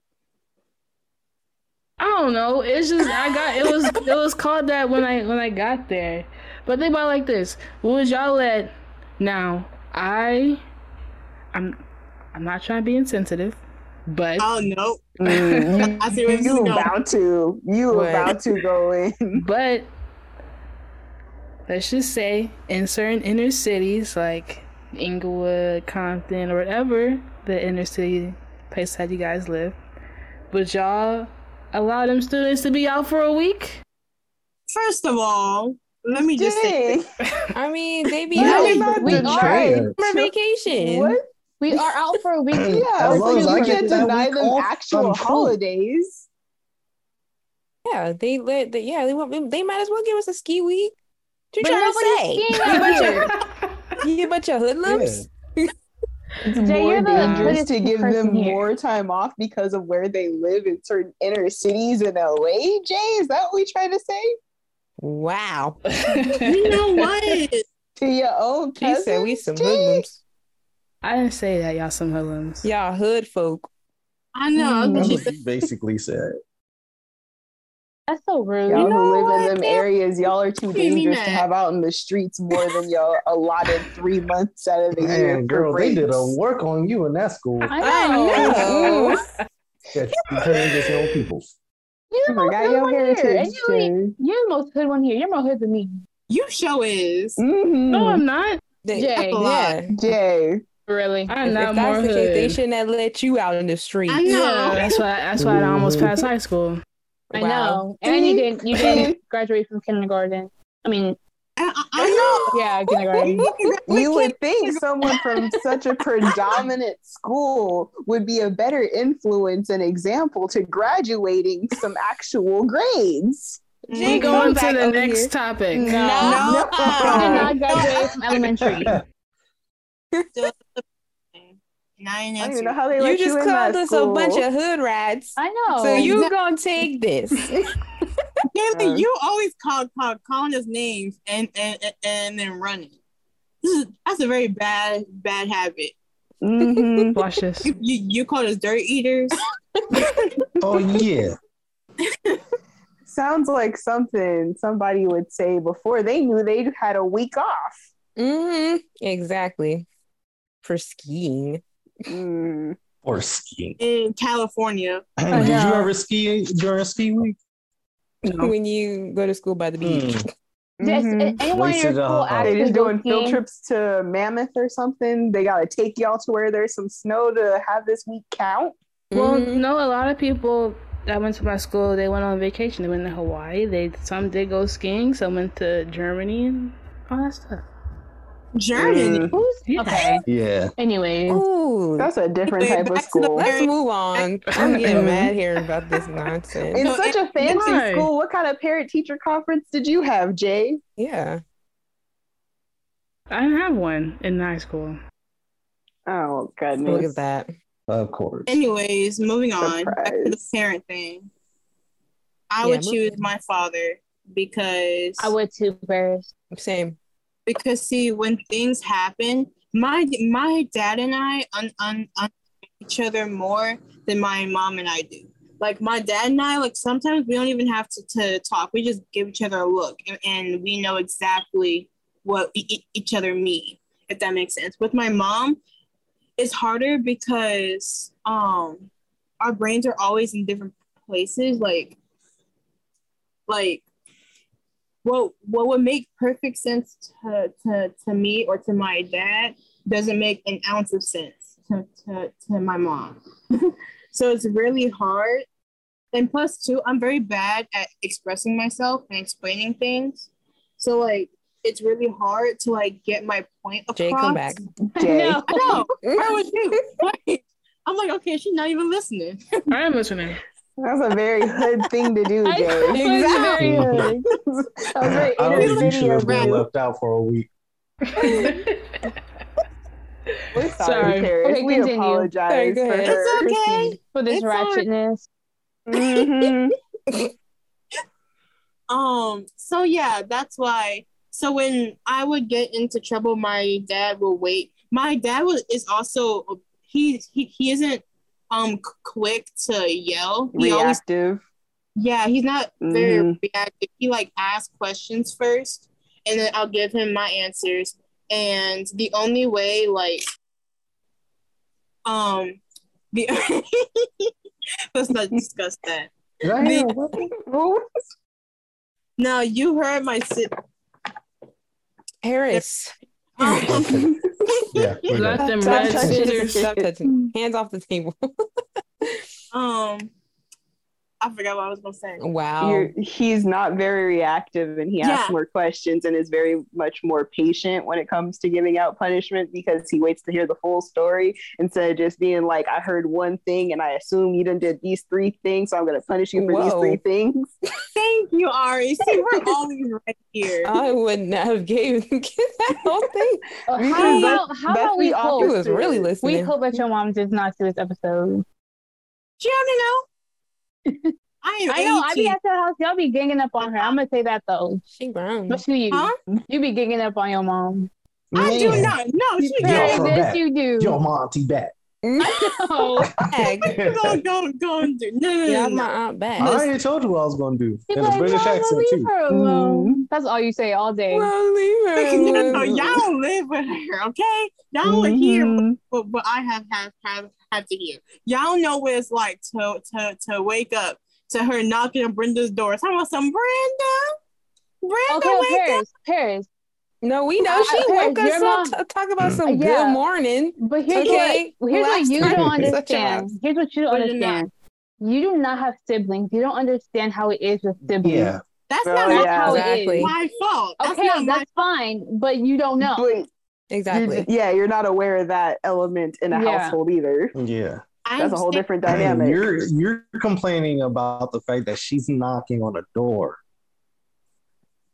I don't know. It's just I got it was it was called that when I when I got there. But think about like this: Would y'all let now? I, I'm, I'm not trying to be insensitive, but Oh no. Mm, I see where you, this going. about to. You What? about to go in. but let's just say in certain inner cities like Inglewood, Compton, or whatever the inner city place that you guys live, would y'all allow them students to be out for a week? First of all, let me just say I mean, they be out is that we the are- trade? for vacation. What? We are out for a week. Yeah, As long as you I can't deny week them off, actual I'm cool. holidays. Yeah, they let. They, yeah, they want. They might as well give us a ski week. What you trying to say? skiing You out bunch of you bunch of hoodlums. it's Jay, more you're the dangerous to give them here. more time off because of where they live in certain inner cities in LA. Jay, is that what we trying to say? Wow. You know what? To your own She cousins, said we some Jay? hoodlums. I didn't say that, y'all some hoodlums. Y'all hood folk. I know. That's what said, you basically said. That's so rude. Y'all You know who live what? in them areas, y'all are too What do you mean dangerous to have out in the streets more than y'all allotted three months out of the year. Man, for girl, they did a work on you in that school. I I know. know. Yeah, you turned this young people. You're the most hood your one here. And you, ain't- you're the most hood one here. You're more hood than me. you show is. Mhm. No, I'm not. Jay, yeah. Jay, Really? I'm not if more that's the case, they shouldn't have let you out in the street. I know. Yeah, that's why. That's why I almost passed high school. I Wow. know. And you didn't. You didn't mm-hmm. graduate from kindergarten. I mean, I, I, I yeah, kindergarten. you would think someone from such a predominant school would be a better influence and example to graduating some actual grades. We Jay, going to the next here. topic. No. No. I did not graduate from elementary. And I I don't even know how they You let just you called us school. a bunch of hood rats. I know. So you gonna take this? Haley, Uh. you always call, call calling us names and and and, and then running. This is that's a very bad bad habit. Mhm. Watch this. You you, you called us dirt eaters. Oh yeah. Sounds like something somebody would say before they knew they had a week off. hmm Exactly. For skiing. Mm. Or skiing. in California. Did you ever ski during a ski week? When you go to school by the beach. Mm. Just, Mhm. anyone in your school all- actually They just doing field trips to Mammoth or something. They gotta take y'all to where there's some snow to have this week count. Well, Mhm. no, a lot of people that went to my school, they went on vacation. They went to Hawaii. They some did go skiing. Some went to Germany and all that stuff. Germany. Mm. Who's Yeah. okay? Yeah. Anyway, Ooh. That's a different Anyway, type of back to school. Let's move on. I'm getting mad hearing about this nonsense. In No, such it- a fancy why? school, what kind of parent teacher conference did you have, Jay? Yeah. I didn't have one in high school. Oh goodness. Look at that. Of course. Anyways, moving on. Back to the Surprise. parent thing. I Yeah, would choose on. my father because I would too, Paris. Same. Because see when things happen, my my dad and I un, un, un each other more than my mom and I do. Like my dad and I, like sometimes we don't even have to, to talk. We just give each other a look, and, and we know exactly what e- each other mean. If that makes sense. With my mom, it's harder because um our brains are always in different places. Like like what what would make perfect sense to, to, to me or to my dad doesn't make an ounce of sense to, to, to my mom. so it's really hard. And plus two, I'm very bad at expressing myself and explaining things. So like it's really hard to like get my point across. Jay, come back. Jay. No. I know. Where was you? Like, I'm like, okay, she's not even listening. I am listening. That's a very hood thing to do, I Jay. know, Exactly. very hood. that was very I don't inner think you should city have been left out for a week. We're sorry, Sorry. Paris. Okay, we continue. apologize Sorry, for ahead. her. It's okay. For this It's all right. ratchetness. Mhm. Um, so yeah, that's why. So when I would get into trouble, my dad will wait. My dad was is also he he, he isn't um quick to yell. He always Reactive. yeah, he's not very Mhm. reactive. He like asks questions first, and then I'll give him my answers. And the only way, like, um, the let's not discuss that. Did I hear a what? What? No, you heard my sit. Paris. Um, Yeah. we're Got good. them Stop red scissors. Stop touching. Hands off the table. um, I forgot what I was gonna say. Wow. You're, he's not very reactive and he asks more questions and is very much more patient when it comes to giving out punishment because he waits to hear the full story instead of just being like, I heard one thing and I assume you done did these three things, so I'm gonna punish you for these three things. Thank Thank you, Ari. See, we're always right here. I would not have gave that whole thing. How that's- about, how that's about we the He hope? was really We hope that your mom does not see this episode. She already know. I am I know. I be 18. at the house. Y'all be ganging up on her. I'm gonna say that though. She grown. Especially you. Huh? You be ganging up on your mom. I do not. No, she Yo, Hey, this that. you do. Yo, Monty back. Oh, Bag. Go, go, go. and do- No, no, Yeah, no, no. my aunt back. I already told you what I was going to do She's in a like, British "Mama, accent leave too. her alone. Mm-hmm. That's all you say all day. Well, leave her no, no, alone. y'all don't live with her, okay? Y'all will hear what, what I have, have have had to hear. Y'all know what it's like to to to wake up to her knocking on Brenda's door. Talking about some Brenda, Brenda, Okay, wake up. Paris, Paris. No, we know Uh, she Paris, woke us your up mom- to talk about some Uh, yeah. good morning. But here's Okay, what here's what you time don't understand. Here's what you don't What understand. You do not have siblings. You don't understand how it is with siblings. Yeah. That's Oh, not That's yeah. how Exactly. it is. my fault. That's Okay, not my that's fine, but you don't know. But you're- Exactly. yeah, you're not aware of that element in a Yeah. household either. Yeah. That's a whole different And dynamic. you're you're complaining about the fact that she's knocking on a door.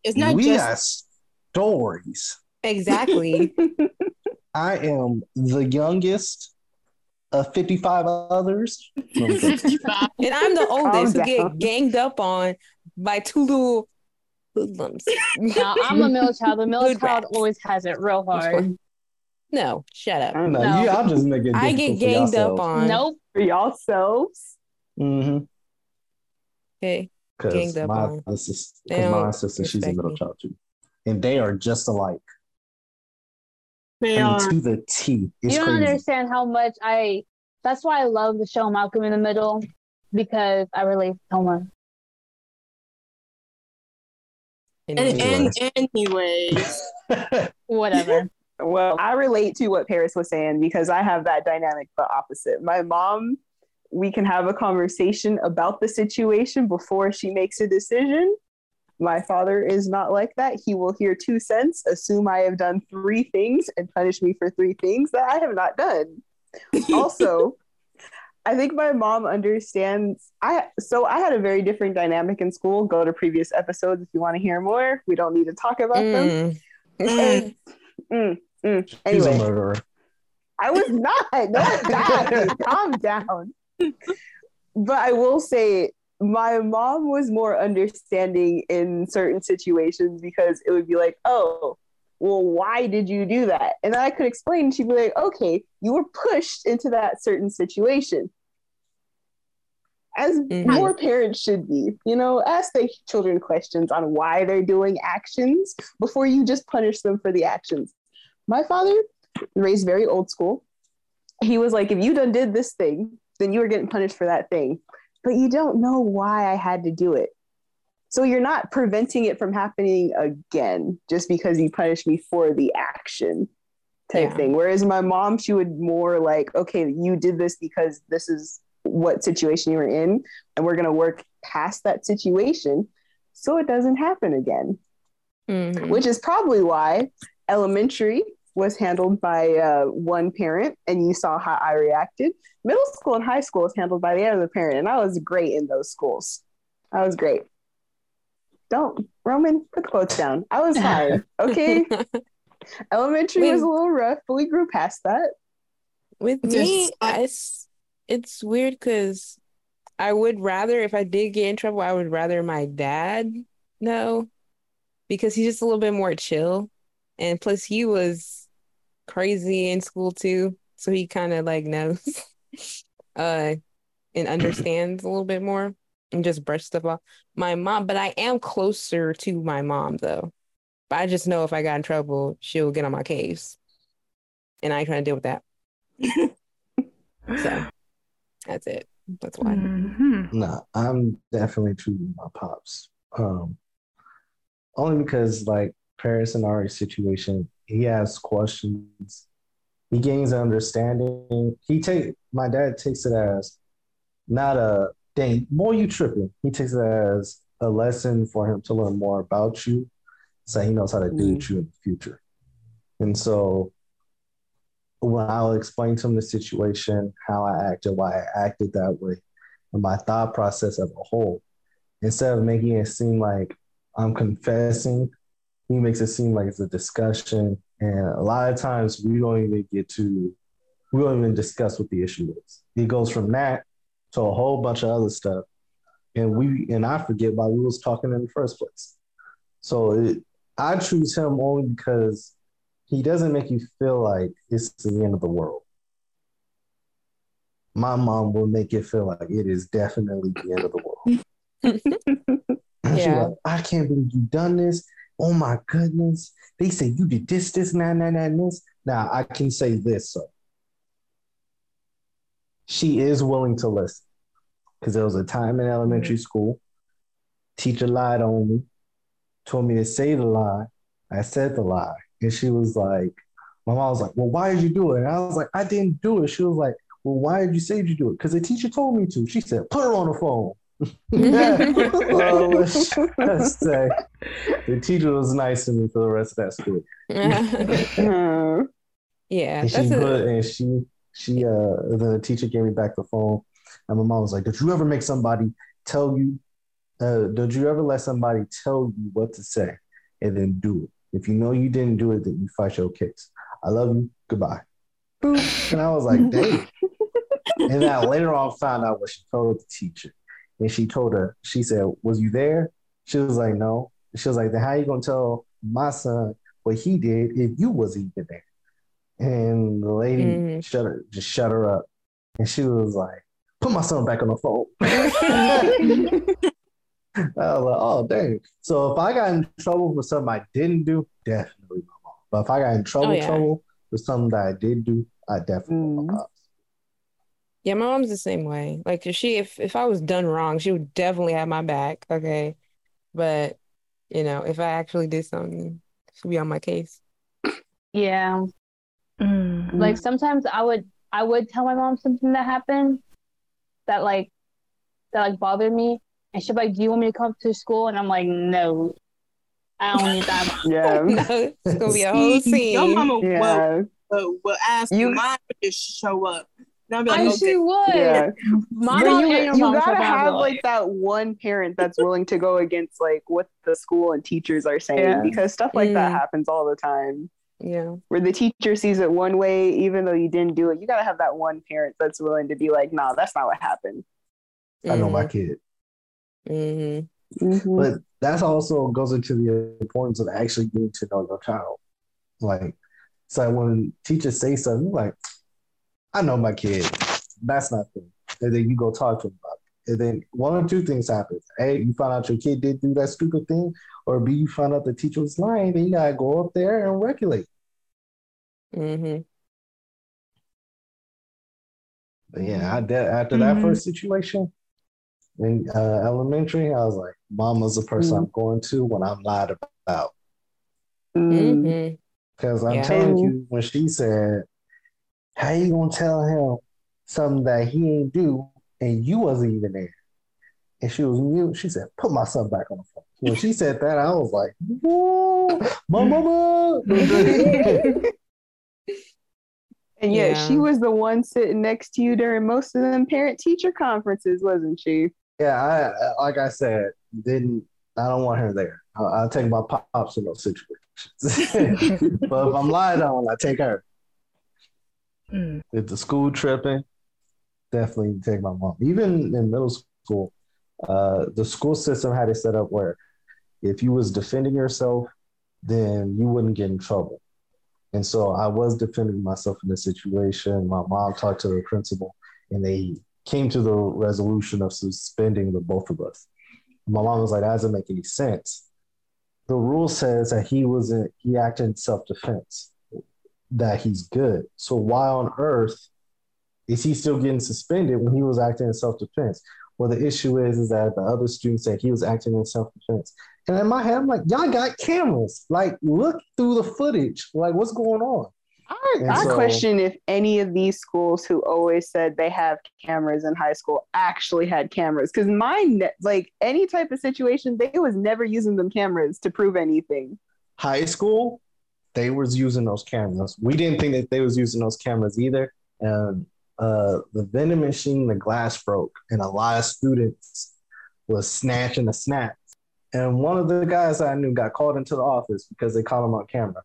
It's not we just got stories. Exactly. I am the youngest of 55 others. No, I'm joking. 55. and I'm the oldest who get ganged up on by two little hoodlums. Now, I'm a middle child. The middle Good child rats. always has it real hard. No, shut up. I don't know. no, No. you, I'll just make it I get ganged up on. Nope. For yourselves. Mm-hmm. Okay. Because Ganged my, on. this is, They 'cause my sister, she's a respect middle me. child too. And they are just alike. They I mean, are. to the T. It's you don't crazy. understand how much I. That's why I love the show Malcolm in the Middle because I relate so much. And, Anyway. and anyways, Whatever. Well, I relate to what Paris was saying because I have that dynamic but opposite. My mom, we can have a conversation about the situation before she makes a decision. My father is not like that. He will hear two cents, assume I have done three things, and punish me for three things that I have not done. also, I think my mom understands. I so I had a very different dynamic in school. Go to previous episodes if you want to hear more. We don't need to talk about them. Mm. And- mm, mm. She's a Anyway, murderer. I was not. No, it's not. Calm down. But I will say, my mom was more understanding in certain situations because it would be like, oh, well, why did you do that? And then I could explain. and She'd be like, okay, you were pushed into that certain situation. As Mhm. more parents should be, you know, ask their children questions on why they're doing actions before you just punish them for the actions. My father raised very old school. He was like, if you done did this thing, then you were getting punished for that thing. But you don't know why I had to do it. So you're not preventing it from happening again just because you punished me for the action type Yeah. thing. Whereas my mom, she would more like, okay, you did this because this is what situation you were in, and we're gonna work past that situation so it doesn't happen again Mhm. which is probably why elementary was handled by uh, one parent and you saw how I reacted. Middle school and high school was handled by the other parent, and I was great in those schools. I was great. Don't, Roman, put the quotes down. I was fine. Okay. Elementary was a little rough, but we grew past that. With Just me, like- it's it's weird because I would rather, if I did get in trouble, I would rather my dad know because he's just a little bit more chill. And plus, he was crazy in school too, so he kind of like knows uh and understands a little bit more and just brush stuff off. My mom, but I am closer to my mom though. But I just know if I got in trouble, she'll get on my case, and I ain't trying to deal with that. So that's it. That's why. Mhm. No, I'm definitely choosing my pops. Um, only because like Paris and Ari's situation, he asks questions, he gains understanding. He take my dad takes it as not a dang more you tripping. He takes it as a lesson for him to learn more about you, so he knows how to deal mm-hmm. with you in the future. And so when I'll explain to him the situation, how I acted, why I acted that way, and my thought process as a whole, instead of making it seem like I'm confessing, he makes it seem like it's a discussion. And a lot of times we don't even get to, we don't even discuss what the issue is. He goes from that to a whole bunch of other stuff. And we, and I forget why we was talking in the first place. So it, I choose him only because he doesn't make you feel like it's the end of the world. My mom will make it feel like it is definitely the end of the world. Yeah. like, I can't believe you've done this. Oh my goodness. They say you did this, this, nah, nah, nah, and this. Now I can say this so. She is willing to listen. Because there was a time in elementary mm-hmm. school, teacher lied on me, told me to say the lie. I said the lie. And she was like, my mom was like, Well, why did you do it? And I was like, I didn't do it. She was like, Well, why did you say you do it? Because the teacher told me to. She said, Put her on the phone. Well, let's just say the teacher was nice to me for the rest of that school. Uh, yeah, And that's she a, put and she she uh the teacher gave me back the phone and my mom was like, Did you ever make somebody tell you uh did you ever let somebody tell you what to say and then do it? If you know you didn't do it, then you fight your case. I love you. Goodbye. Boop. And I was like, dang. and then I later on found out what she told the teacher. And she told her, she said, Was you there? She was like, No. She was like, Then how you gonna tell my son what he did if you wasn't even there? And the lady Mhm. shut her, just shut her up. And she was like, Put my son back on the phone. I was like, oh dang. So if I got in trouble for something I didn't do, definitely my mom. But if I got in trouble, Oh, yeah. trouble for something that I did do, I definitely Mm. my pops. Yeah, my mom's the same way. Like if she if if I was done wrong, she would definitely have my back. Okay. But you know, if I actually did something, she'd be on my case. Yeah. Mm. Like sometimes I would I would tell my mom something that happened that like that like bothered me and she'd be like, Do you want me to come to school? And I'm like, No. I don't need that. yeah. no, it's gonna be a whole scene. Your mama will, Yeah. will, will ask You- you. Mine would just show up. And I'll like, I okay. she would. Yeah. My But mom you, and you gotta have will. like that one parent that's willing to go against like what the school and teachers are saying Yeah. because stuff like that Mm. happens all the time. Yeah. Where the teacher sees it one way, even though you didn't do it, you gotta have that one parent that's willing to be like, "Nah, that's not what happened." I know my kid. hmm Mhm. But that's also goes into the importance of actually getting to know your child. Like, so when teachers say something, like, I know my kid. That's not thing. And then you go talk to them about it. And then one or two things happen. A, you find out your kid did do that stupid thing, or B, you find out the teacher was lying, then you gotta go up there and regulate. Mm-hmm. But yeah, I did after that Mhm. first situation in uh, elementary, I was like, Mama's the person I'm going to when I'm lied about. Mm. hmm Because I'm Yeah. telling you, when she said, How you gonna tell him something that he ain't do and you wasn't even there? And she was mute. She said, Put my son back on the phone. When she said that, I was like, Whoa, my mama. And yet Yeah. she was the one sitting next to you during most of them parent teacher conferences, wasn't she? yeah, I I- like I said, didn't I don't want her there. I'll, I'll take my pops in those situations. but if I'm lying on, I take her. Mm. If the school tripping, definitely take my mom. Even in middle school, uh, the school system had it set up where if you was defending yourself, then you wouldn't get in trouble. And so I was defending myself in this situation. My mom talked to the principal, and they came to the resolution of suspending the both of us. My mom was like, "That doesn't make any sense." The rule says that he was in, he acted in self defense that he's good. So why on earth is he still getting suspended when he was acting in self defense? Well, the issue is is that the other students said he was acting in self defense, and in my head, I'm like, y'all got cameras. Like, look through the footage. Like, what's going on? I, I so- question if any of these schools who always said they have cameras in high school actually had cameras. Because mine, ne- like any type of situation, they was never using them cameras to prove anything. High school, they was using those cameras. We didn't think that they was using those cameras either. And uh, the vending machine, the glass broke, and a lot of students was snatching the snacks. And one of the guys I knew got called into the office because they caught him on camera.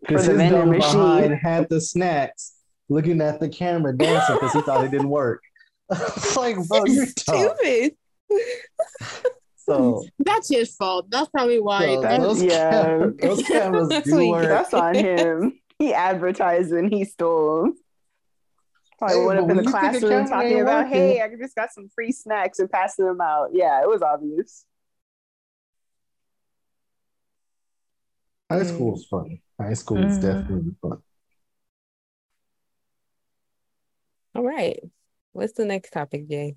Because his vending dumb machine. behind had the snacks looking at the camera dancing because he thought it didn't work. like, bro, you're. Stupid. So, That's his fault. That's probably why. so that- those, yeah. cam- those cameras That's do what he work. That's on him. He advertised and he stole. Probably Hey, went but up in the you think a classroom camera talking about, working- hey, I just got some free snacks and passing them out. Yeah, it was obvious. High school is fun. High school is Mhm. definitely fun. All right. What's the next topic, Jay?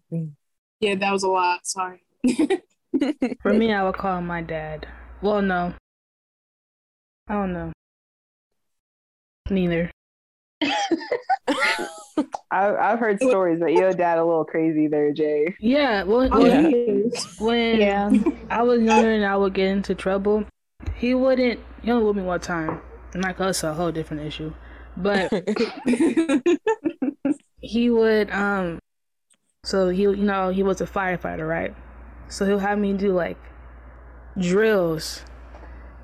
yeah, that was a lot. Sorry. For me, I would call my dad. Well, no. I don't know. Neither. I, I've heard stories that your dad a little crazy there, Jay. Yeah, well, Oh, when, he is. when Yeah. I was younger and I would get into trouble, he wouldn't. He only with me one time. And like us, a whole different issue. But he would um so he you know he was a firefighter right so he'll have me do like drills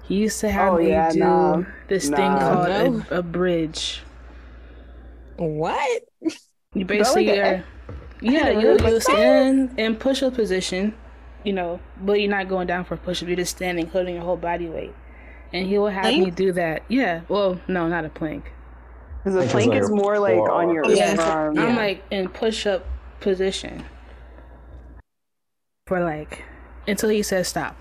he used to have Oh, me yeah, do nah. this thing oh, called No. a, a bridge what? you basically like are a- yeah you really you stand in push-up position you know but you're not going down for a push-up you're just standing holding your whole body weight and he will have me do that yeah well no not a plank Because the Like, plank is like a more like on your Yeah. arm. Yeah. I'm like in push up position for like until he says stop.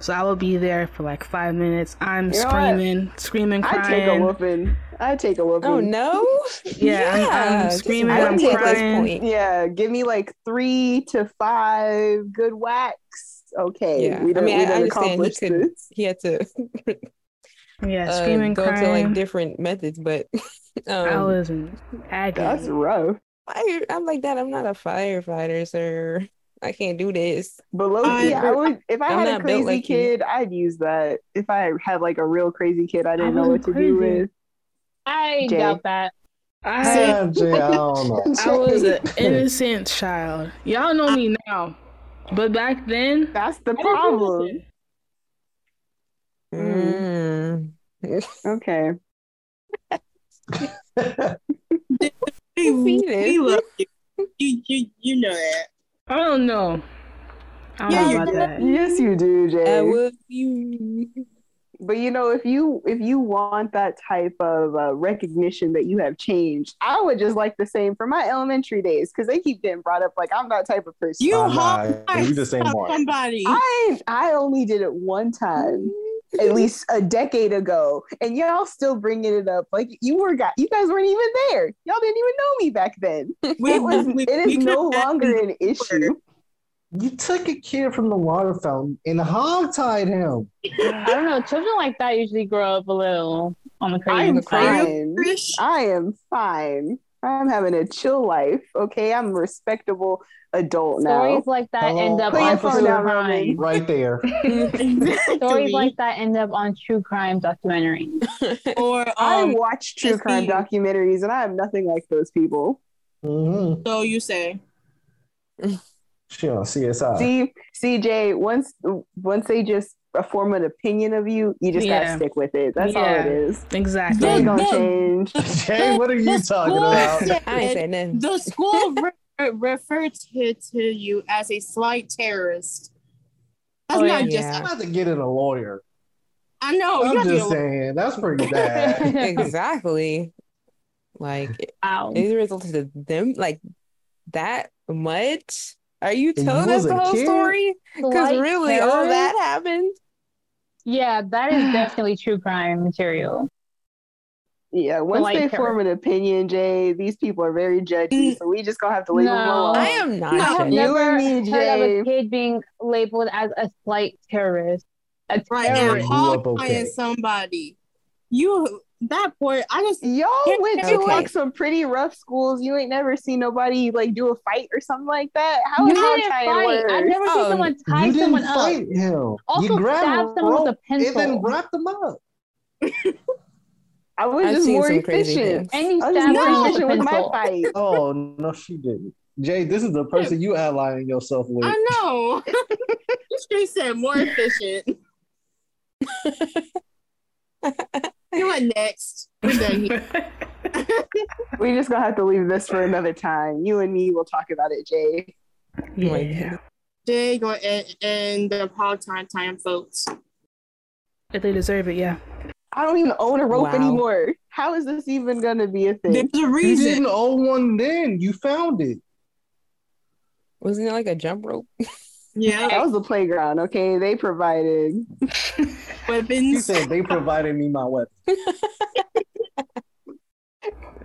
So I will be there for like five minutes. I'm You know what? screaming, screaming, I take a crying. whooping. I take a whooping. Oh no. Yeah, I'm- I'm screaming, wait I'm till this crying. point. Yeah, give me like three to five good whacks. Okay, Yeah. we I mean, we I understand he could- He had to Yeah, uh, screaming, go to like different methods, but um, I was agony. That's rough. fire. I'm like that. I'm not a firefighter, sir. I can't do this. But low key, I- I would if I I'm had a crazy like you. kid, I'd use that. If I had like a real crazy kid, I didn't know what wasn't to do with. I Jay. doubt that. I, Ah, Jay, I don't know. I was an innocent child. Y'all know me now, but back then, That's the I didn't do problem. Mm. Mm. Okay. We, we love you. You, you. you know that. I don't know. I don't Yeah, know you're about that. Yes, you do, I Jay. you. But you know, if you if you want that type of uh, recognition that you have changed, I would just like the same for my elementary days because they keep getting brought up like I'm that type of person. You Oh, nah, hard you just ain't Mark. somebody. I I only did it one time, at least a decade ago, and y'all still bringing it up. Like you were got you guys weren't even there. Y'all didn't even know me back then. We- It was we- it is no longer an issue. You took a kid from the water fountain and hog-tied him. I don't know. Children like that usually grow up a little on the crazy I'm side. fine. I am fine. I'm having a chill life. Okay, I'm a respectable adult now. Stories like that Hello, end up Put on phone true down, crime. Right there. Stories like that end up on true crime documentary. or I um, watch true crime see. documentaries, and I am nothing like those people. Mm-hmm. so you say. She on CSI. See, CJ, once once they just form an opinion of you, you just Yeah. gotta stick with it. That's all it is. Exactly. They ain't gonna change. Jay, what are you The talking school about? said- I ain't saying nothing. The school re- referred to, to you as a slight terrorist. That's Oh, not yeah. just. I'm about to get in a lawyer. I know. I'm gotta just saying, that's pretty bad. exactly. Like Wow. is it resulted to them like that much? Are you telling us the whole kid? story? Because Slight really, all that happened. Yeah, that is definitely true crime material. Yeah, once light they terror. form an opinion, Jay, these people are very judgy, mm. so we just gonna have to leave them No. alone. I am not. I have You never and me, heard of Jay. a kid being labeled as a slight terrorist. A right now, terrorist. You up okay. somebody. You that poor. I just Y'all went to Okay. like some pretty rough schools. You ain't never seen nobody like do a fight or something like that. How You is hog didn't fight. work? I've never Oh, seen um, someone tie you didn't someone up. fight him. Also you stab a someone with a rope and then wrap them up. I was I've just more crazy efficient. And you I was stabbed more someone with a efficient with my pencil. fight. Oh no, she didn't. Jay, this is the person you allying yourself with. I know. she said more efficient. You what next? We're done here. We just gonna have to leave this for another time. You and me will talk about it, Jay. yeah. Jay go and, and the Palatine time time, folks. If they deserve it, yeah. I don't even own a rope Wow. anymore. How is this even gonna be a thing? There's a reason. You reason. didn't own one then. You found it. Wasn't it like a jump rope? Yeah, That was the playground, okay? They provided. weapons. weapons. said they provided me my weapon.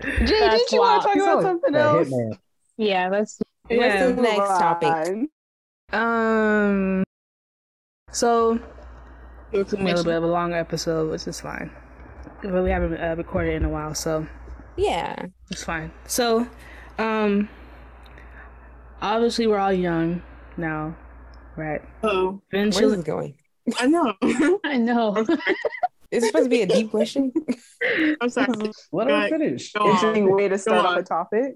Jay, didn't you want to talk about something else? hitman. Yeah, that's Yeah. What's the next topic? Um. So Your it's a little bit of a longer episode, which is fine. But we haven't uh, recorded in a while, so Yeah. it's fine. So, um, obviously we're all young now, right? Oh, Where's Eventually, this going? I know. I know. Is it supposed to be a deep question? I'm sorry. Let her Right. finish. Go on. Interesting way to start Go off on. a topic.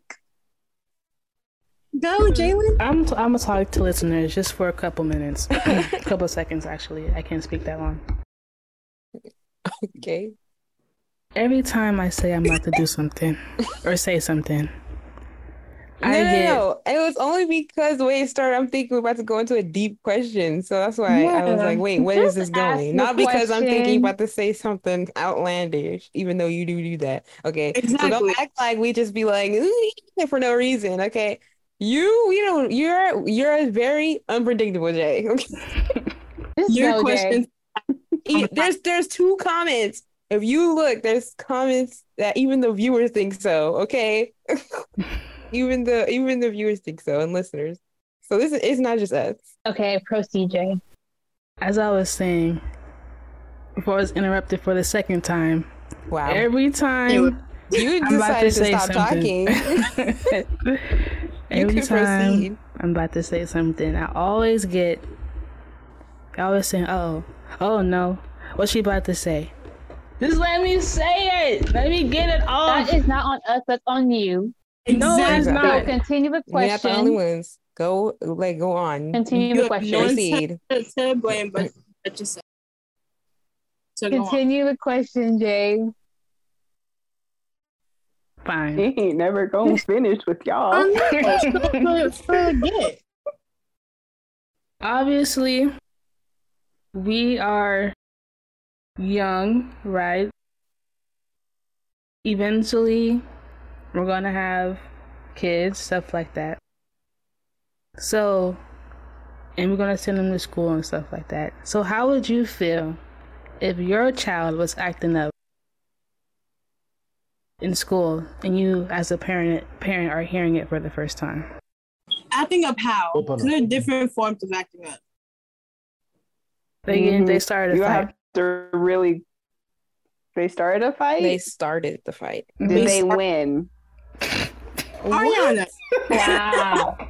Go, Jalen. I'm t- I'm gonna talk to listeners just for a couple minutes, a couple of seconds actually. I can't speak that long. okay. Every time I say I'm about to do something or say something, No, I no, get no. It was only because the way it started, I'm thinking we're about to go into a deep question. So that's why I was like, wait, where is Just this going? Not because I'm thinking question. about to say something outlandish, even though you do do that. Okay. So don't act like we just be like for no reason. Okay. You, you know, you're you're very unpredictable, Jay. Okay. Your go, Jay. question. E- oh there's there's two comments. If you look, there's comments that even the viewers think so. Okay, even the even the viewers think so and listeners. So this is it's not just us. Okay, proceed, Jay. as I was saying before I was interrupted for the second time. Wow, Every time you I'm decided to to, say stop something. talking. you Every can time proceed. I'm about to say something, I always get, I always saying, "Oh, oh no, what's she about to say?" Just let me say it. Let me get it off. That is not on us. That's on you. No, it's Exactly. So not. continue the You're not the only ones. Go like go on. Continue You the have question. no Proceed. To, to blame, but but just. So. Continue the question, Jay. Fine. He ain't never gonna finish with y'all. I know. Forget. Obviously, we are young, right? Eventually, we're gonna have kids, stuff like that. So, and we're gonna send them to school and stuff like that. So, how would you feel if your child was acting up in school and you, as a parent, parent, are hearing it for the first time? Acting up how? Open. There are different forms of acting up. They get, they started a You fight. have to really. They started a fight. They started the fight. Mm-hmm. Did They they start- win? Ariana. Wow.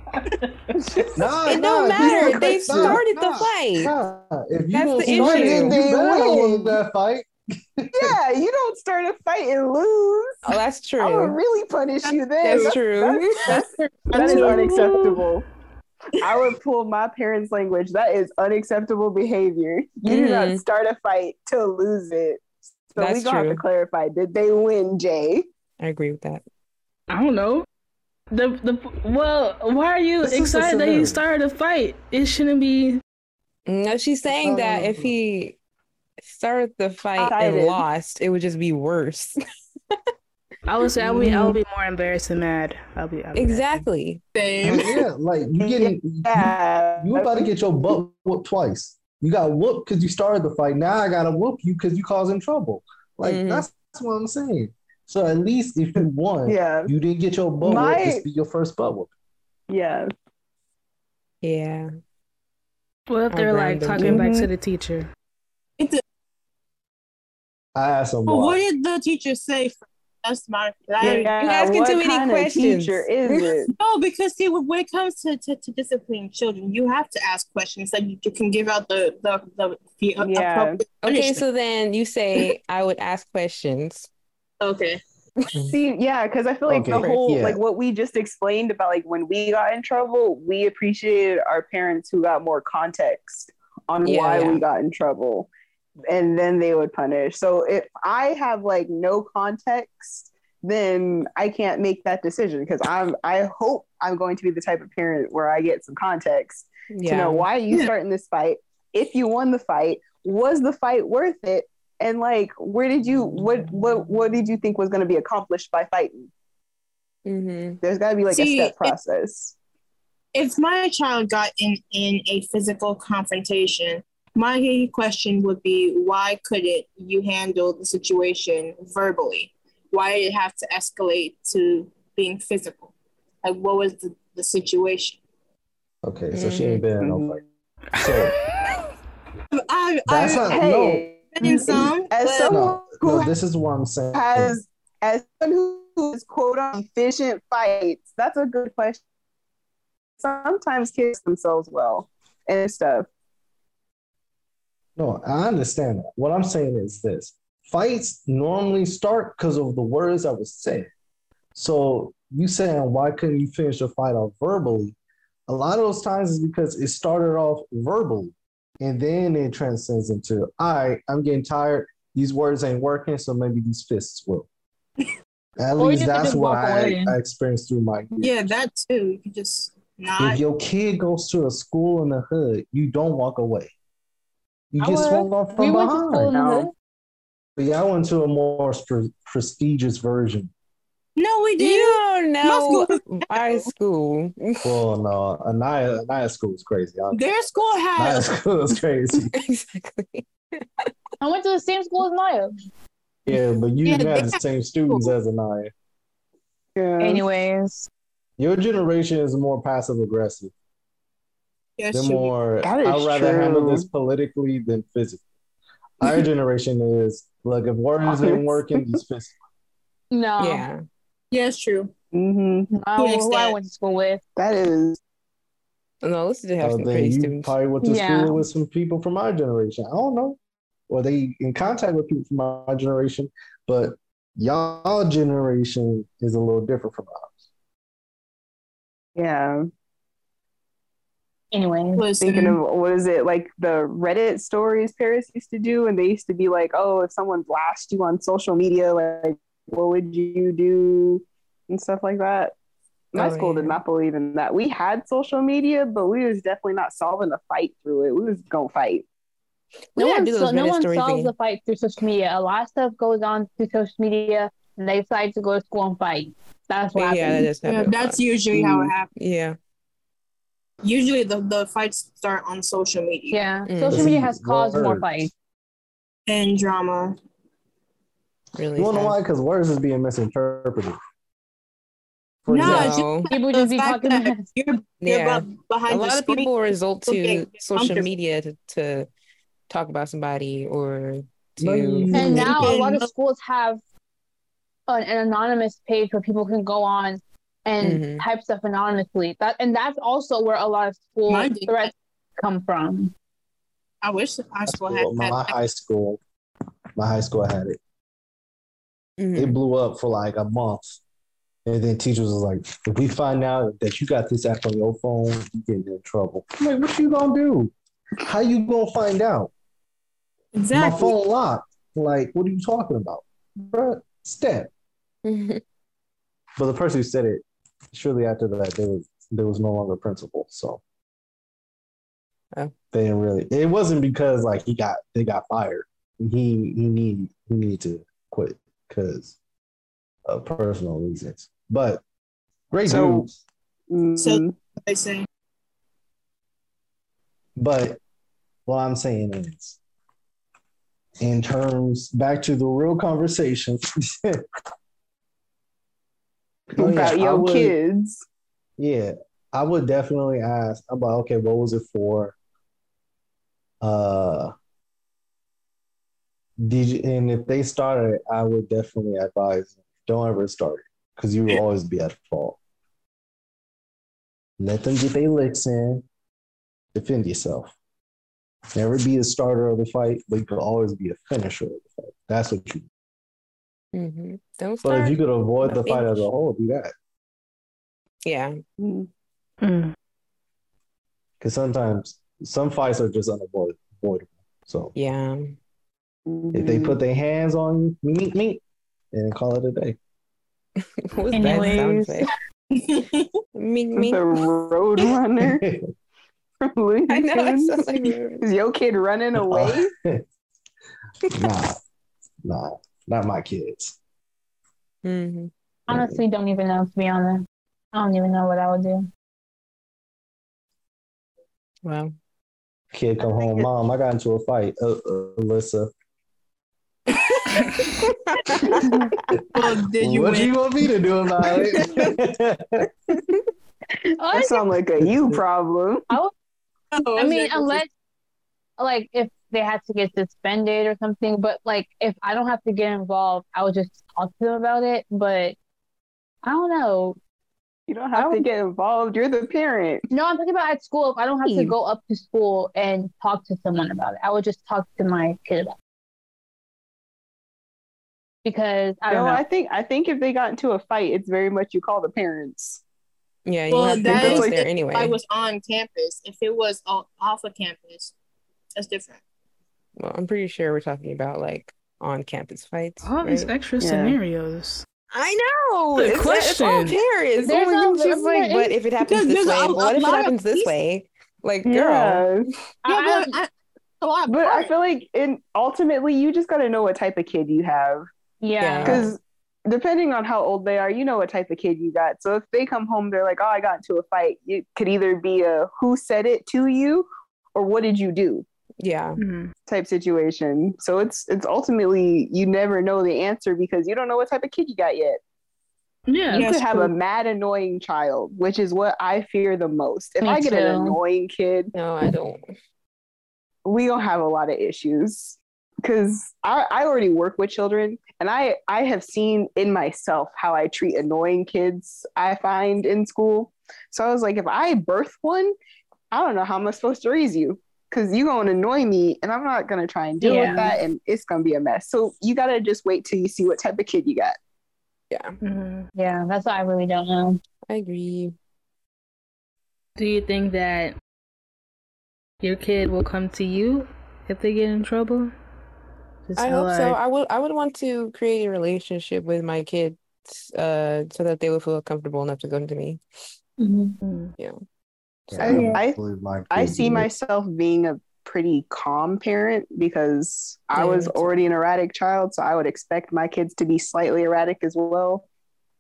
Nah, It nah, don't matter. you- They nah, started the fight. nah. If you That's don't the start issue. it, you They better win. win that fight. Yeah, you don't start a fight and lose. Oh, that's true. I would really punish you then. That's true. That's, that is unacceptable. I would pull my parents' language. That is unacceptable behavior. You do not mm-hmm. start a fight to lose it. So we That's gonna have to clarify. Did they win, Jay? I agree with that. I don't know. The the well, why are you This excited that he started a fight? It shouldn't be. No, she's saying that if he started the fight and lost, it would just be worse. I would say I would be, I would be more embarrassed and mad. I'll be, I'll be mad. exactly. Same. yeah, like you getting Yeah. you about to get your butt whooped twice. You got whooped because you started the fight. Now I gotta whoop you because you causing trouble. Like Mhm. that's, that's what I'm saying. So at least if you won, Yeah. you didn't get your butt My- whooped. This be your first butt whoop. Yeah. Yeah. What if they're like Random. talking back to Mhm. the teacher? I asked them But what did the teacher say? That's my. Yeah, You're asking what too many questions. teacher is it? No, because see, when when it comes to, to, to disciplining children, you have to ask questions that you, you can give out the the the, the Yeah. appropriate Okay, so then you say I would ask questions. Okay. See, yeah, because I feel like the whole yeah. like what we just explained about like when we got in trouble, we appreciated our parents who got more context on Yeah, why yeah. we got in trouble, and then they would punish. So if I have like no context, then I can't make that decision because I'm. I hope I'm going to be the type of parent where I get some context Yeah. to know why are you Yeah. starting this fight. If you won the fight, was the fight worth it? And like, where did you what what what did you think was going to be accomplished by fighting? hmm There's got to be like See, a step process. if my child got in in a physical confrontation my question would be why couldn't you handle the situation verbally why did it have to escalate to being physical like what was the, the situation Okay, so she ain't been in no Mhm. fight. So i that's i've not Hey, been in some as someone no, who no. This is what I'm saying. has as someone who is quote unquote efficient fights, that's a good question. Sometimes kids themselves well and stuff. No, I understand that. What I'm saying is this fights normally start because of the words that was said. So you saying why couldn't you finish the fight off verbally? A lot of those times is because it started off verbally and then it transcends into all right, I'm getting tired. These words ain't working, so maybe these fists will. At least that's what I. I experienced through my years. yeah that too you can just not If your kid goes to a school in the hood, you don't walk away. You I get swung off from we went to behind. school in the hood. But yeah, I went to a more pre- prestigious version. No we You didn't don't know school- my school. Well, no, Anaya, Anaya school is crazy. I- their school Anaya had school is crazy. exactly. I went to the same school as Maya. Yeah, but you Yeah, didn't have the same students as Anaya. Yeah. Anyways, Your generation is more passive aggressive. yes, They're you- more. I'd rather handle this politically than physically. Our generation is like if words ain't working, these fists. no. Yeah. Yeah it's true hmm I, To an who I extent. went to school with. That is. No, let's just have Oh, some then pretty you students. probably went to Yeah. school with some people from our generation. I don't know. Or they in contact with people from our generation, but y'all generation is a little different from ours. Yeah. Anyway, Listen, Thinking of what is it like the Reddit stories Paris used to do, and they used to be like, "Oh, if someone blasted you on social media, like, what would you do?" and stuff like that. My Oh, school did not believe in that. We had social media, but we was definitely not solving a fight through it. We was gonna fight. We no gotta one, do so, no one solves thing. the fight through social media. A lot of stuff goes on through social media, and they decide to go to school and fight. That's what yeah, that happens. just yeah, happened. that's usually how it happens. yeah. Usually the, the fights start on social media Yeah, Mm. social media has caused more Words. fights. and drama. Really. You wanna know why? Because words is being misinterpreted. For No, example, just People just be talking. that you're, you're Yeah. behind A the lot of screen. people result to get social media to, to talk about somebody or to And now a lot of Mhm. schools have an, an anonymous page where people can go on and Mhm. type stuff anonymously. That and that's also where a lot of school Mine did threats come from. I wish our That's school cool. had, my had high school, my high school had it. Mhm. It blew up for like a month. And then teachers was like, if we find out that you got this app on your phone, you getting in trouble. I'm like, what you gonna do? How you gonna find out? My exactly. phone locked. Like, what are you talking about? Bruh, step. Mhm. But the person who said it, shortly after that, there was there was no longer principal. So Oh. they didn't really it wasn't because like he got they got fired. He he need he needed to quit because of personal reasons. But great So- dude. So- Mhm. They say But what I'm saying is, in terms back to the real conversation. Oh, yeah, about your would- kids. Yeah, I would definitely ask about okay, what was it for? Uh, did and if they started, it, I would definitely advise don't ever start it because you will always be at fault. Let them get their licks in, defend yourself. Never be a starter of the fight, but you could always be a finisher of the fight. That's what you. Mm-hmm. Don't But if you could avoid the Nothing. fight as a whole, do that. yeah. Mm. Mm. Because sometimes some fights are just unavoidable. So Yeah. If they put their hands on you, meet me, and call it a day. What was that sound Anyways. effect? Mink, the road runner from Looney I know. It sounds like we're- Is your kid running away? nah, nah, not my kids. Mhm. Honestly, don't even know to be honest. I don't even know what I would do. Wow. Kid come home, mom, I got into a fight. Uh, uh, Alyssa, well, did you what do you want me to do about it? That sounds like a you problem. Oh, I mean, unless like if they had to get suspended or something, but like if I don't have to get involved, I would just talk to them about it. But I don't know. You don't have to get involved. You're the parent. No, I'm talking about at school. If I don't have to go up to school and talk to someone about it, I would just talk to my kid about it. Because I don't no, know. I think I think if they got into a fight, it's very much you call the parents. Yeah, you Well, have to go is- there if anyway. I was on campus. If it was o- off of campus, that's different. Well, I'm pretty sure we're talking about like on campus fights. All these extra Yeah. scenarios. I know. Good It's, it's all question. parents. There's Oh, no- it's just like, there but if it happens this way, a- what a if it happens this people- way? Like, girl. Yeah, Yeah, I- but I, a lot. but I feel like in ultimately you just got to know what type of kid you have yeah. Yeah. because depending on how old they are, you know what type of kid you got. So if they come home, they're like, "Oh, I got into a fight." It could either be a "Who said it to you?" or "What did you do?" Yeah. Mm. type situation. So it's it's ultimately you never know the answer because you don't know what type of kid you got yet. Yeah. You could have a mad annoying child, which is what I fear the most. If Me I get an annoying kid, No, I don't. we don't have a lot of issues. Cause I, I already work with children and I, I have seen in myself how I treat annoying kids I find in school. So I was like, if I birth one, I don't know how I'm I supposed to raise you? Cause you're gonna annoy me and I'm not gonna try and deal Yeah. with that and it's gonna be a mess. So you gotta just wait till you see what type of kid you got. Yeah, Mhm. Yeah, that's what I really don't know. I agree. Do you think that your kid will come to you if they get in trouble? Just I how, hope so. I would I would want to create a relationship with my kids uh so that they would feel comfortable enough to come to me. Mhm. Mm. I- I- I see myself being a pretty calm parent because I was already an erratic child, so I would expect my kids to be slightly erratic as well.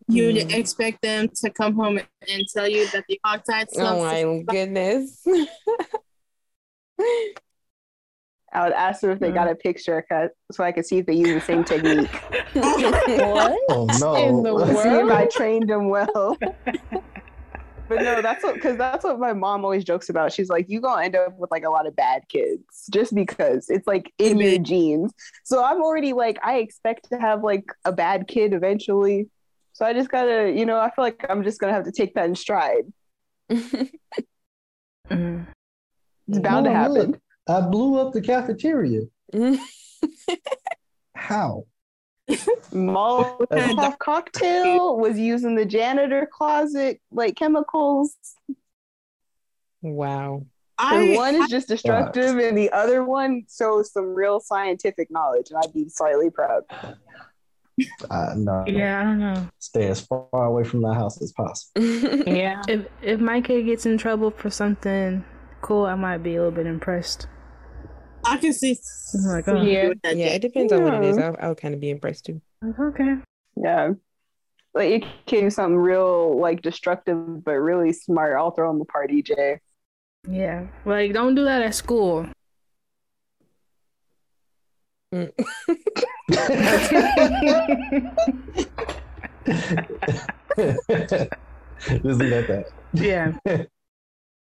You'd Mm. expect them to come home and tell you that the hogtied Oh my goodness. I would ask them if they got a picture cut so I could see if they use the same technique. What? Oh no! In the see if world? I trained them well. But no, that's what because that's what my mom always jokes about. She's like, you gonna end up with like a lot of bad kids just because it's like in your genes. So I'm already like, I expect to have like a bad kid eventually. So I just gotta, you know, I feel like I'm just gonna have to take that in stride. Mhm. It's bound to happen. look, I blew up the cafeteria. How? Molotov cocktail was using the janitor closet like chemicals. Wow. And I, one is just destructive, and the other one shows some real scientific knowledge, and I'd be slightly proud. Uh, no. Yeah, I don't know. Stay as far away from the house as possible. Yeah. If if my kid gets in trouble for something cool, I might be a little bit impressed. I can see. I'm like, oh. Yeah. Yeah, it depends on what it is. Yeah. I, I would kind of be impressed too. Okay. Yeah. Like you can do something real like destructive but really smart. I'll throw in the party, Jay. Yeah. Like, don't do that at school. Mm. Just leave it at that. yeah.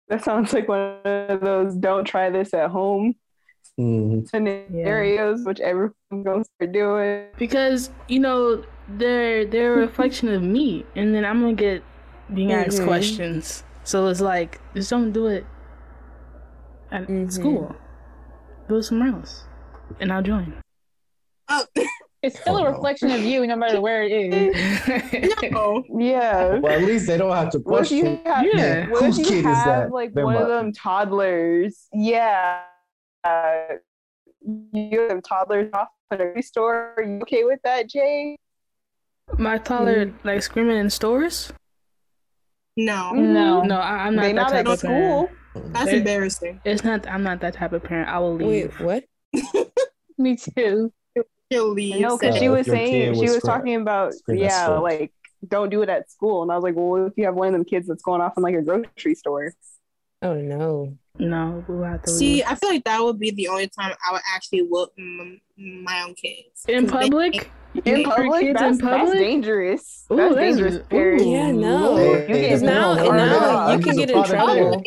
That sounds like one of those don't try this at home Mhm. scenarios, which everyone's gonna start doing. Because, you know, they're they're a reflection of me and then I'm gonna get being asked Mhm. questions. So it's like, just don't do it at Mhm. school. Do it somewhere else. And I'll join. Oh, It's still Oh, a no. reflection of you, no matter where it is. No. Yeah. Well, at least they don't have to What if you have, Yeah. what Whose if kid you is have that? like Them one of them toddlers? Yeah. Uh, you have toddlers off in a store. Are you okay with that, Jay? My toddler like screaming in stores. No. No. No, I, I'm not they that not type at of parent. school. That's They- embarrassing. It's not. I'm not that type of parent. I will leave. Wait, what? Me too. She'll leave. No, because Uh, she was saying kid she was was scream- talking about yeah, stores. like don't do it at school. And I was like, well, if you have one of them kids that's going off in like a grocery store, Oh no. No, we'll have to See, leave. I feel like that would be the only time I would actually whoop m- my own kids. in 'Cause they- public. in public, kids that's, in public? that's dangerous. Ooh, that's that's- dangerous. ooh. Period. Yeah, no. You Because the now, parent and hurt now you can get in trouble.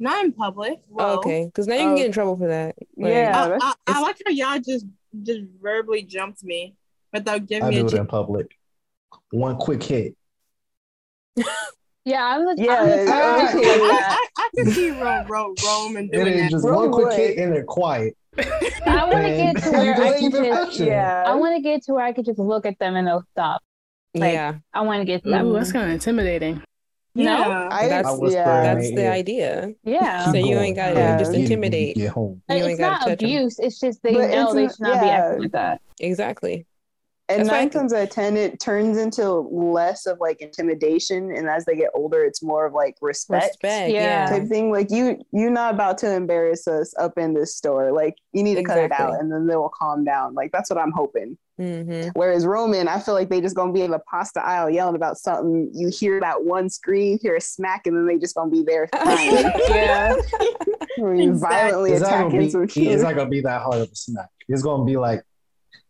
Not in public. Whoa. Oh, okay, because now you can get in trouble for that. Like, Yeah. I, that's- I, I like how y'all just just verbally jumped me without giving I me do a it chance. in public. One quick hit. Yeah, I'm the, Yeah, I'm the person I. I, I can see Ro, Ro, Roman It doing is that. just one quick hit and they're quiet. I want to get to where I can just, yeah. I want to get to where I could just look at them and they'll stop. Like, yeah, I want to get to that. Ooh, that's kind of intimidating. Yeah. I, That's- I yeah. that's the idea. Yeah. So Keep you going. ain't gotta Yeah. just Get it when you intimidate. Get home. You ain't it's not touch 'em. abuse. It's just they But know they should not be acting like that. Exactly. And That's why I nine times out of ten, it turns into less of like intimidation, and as they get older, it's more of like respect, Respect. Yeah. Yeah. type thing. Like you, you're not about to embarrass us up in this store. Like you need to cut it out, and then they will calm down. Like that's what I'm hoping. hmm Whereas Roman, I feel like they just gonna be in the pasta aisle yelling about something. You hear that one scream, hear a smack, and then they just gonna be there crying, Yeah. or you violently It's attacking be, some it's not gonna be that hard of a smack. It's gonna be like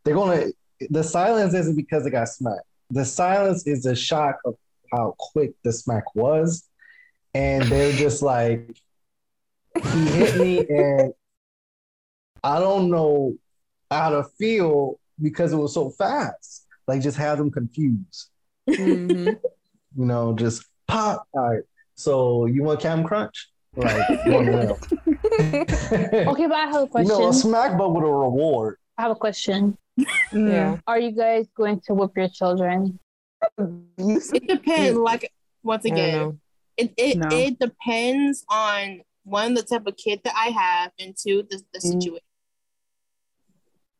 they're gonna. The silence isn't because they got smacked. The silence is a shock of how quick the smack was, and they're just like, he hit me, and I don't know how to feel because it was so fast. Like just have them confused. hmm You know, just pop. All right. So you want Cam Crunch? Like one. Okay, but I have a You question. know, a smack but with a reward. I have a question. Yeah. Are you guys going to whip your children? It depends. Like once again, it it, No. it depends on one the type of kid that I have, and two the, the Mm. situation.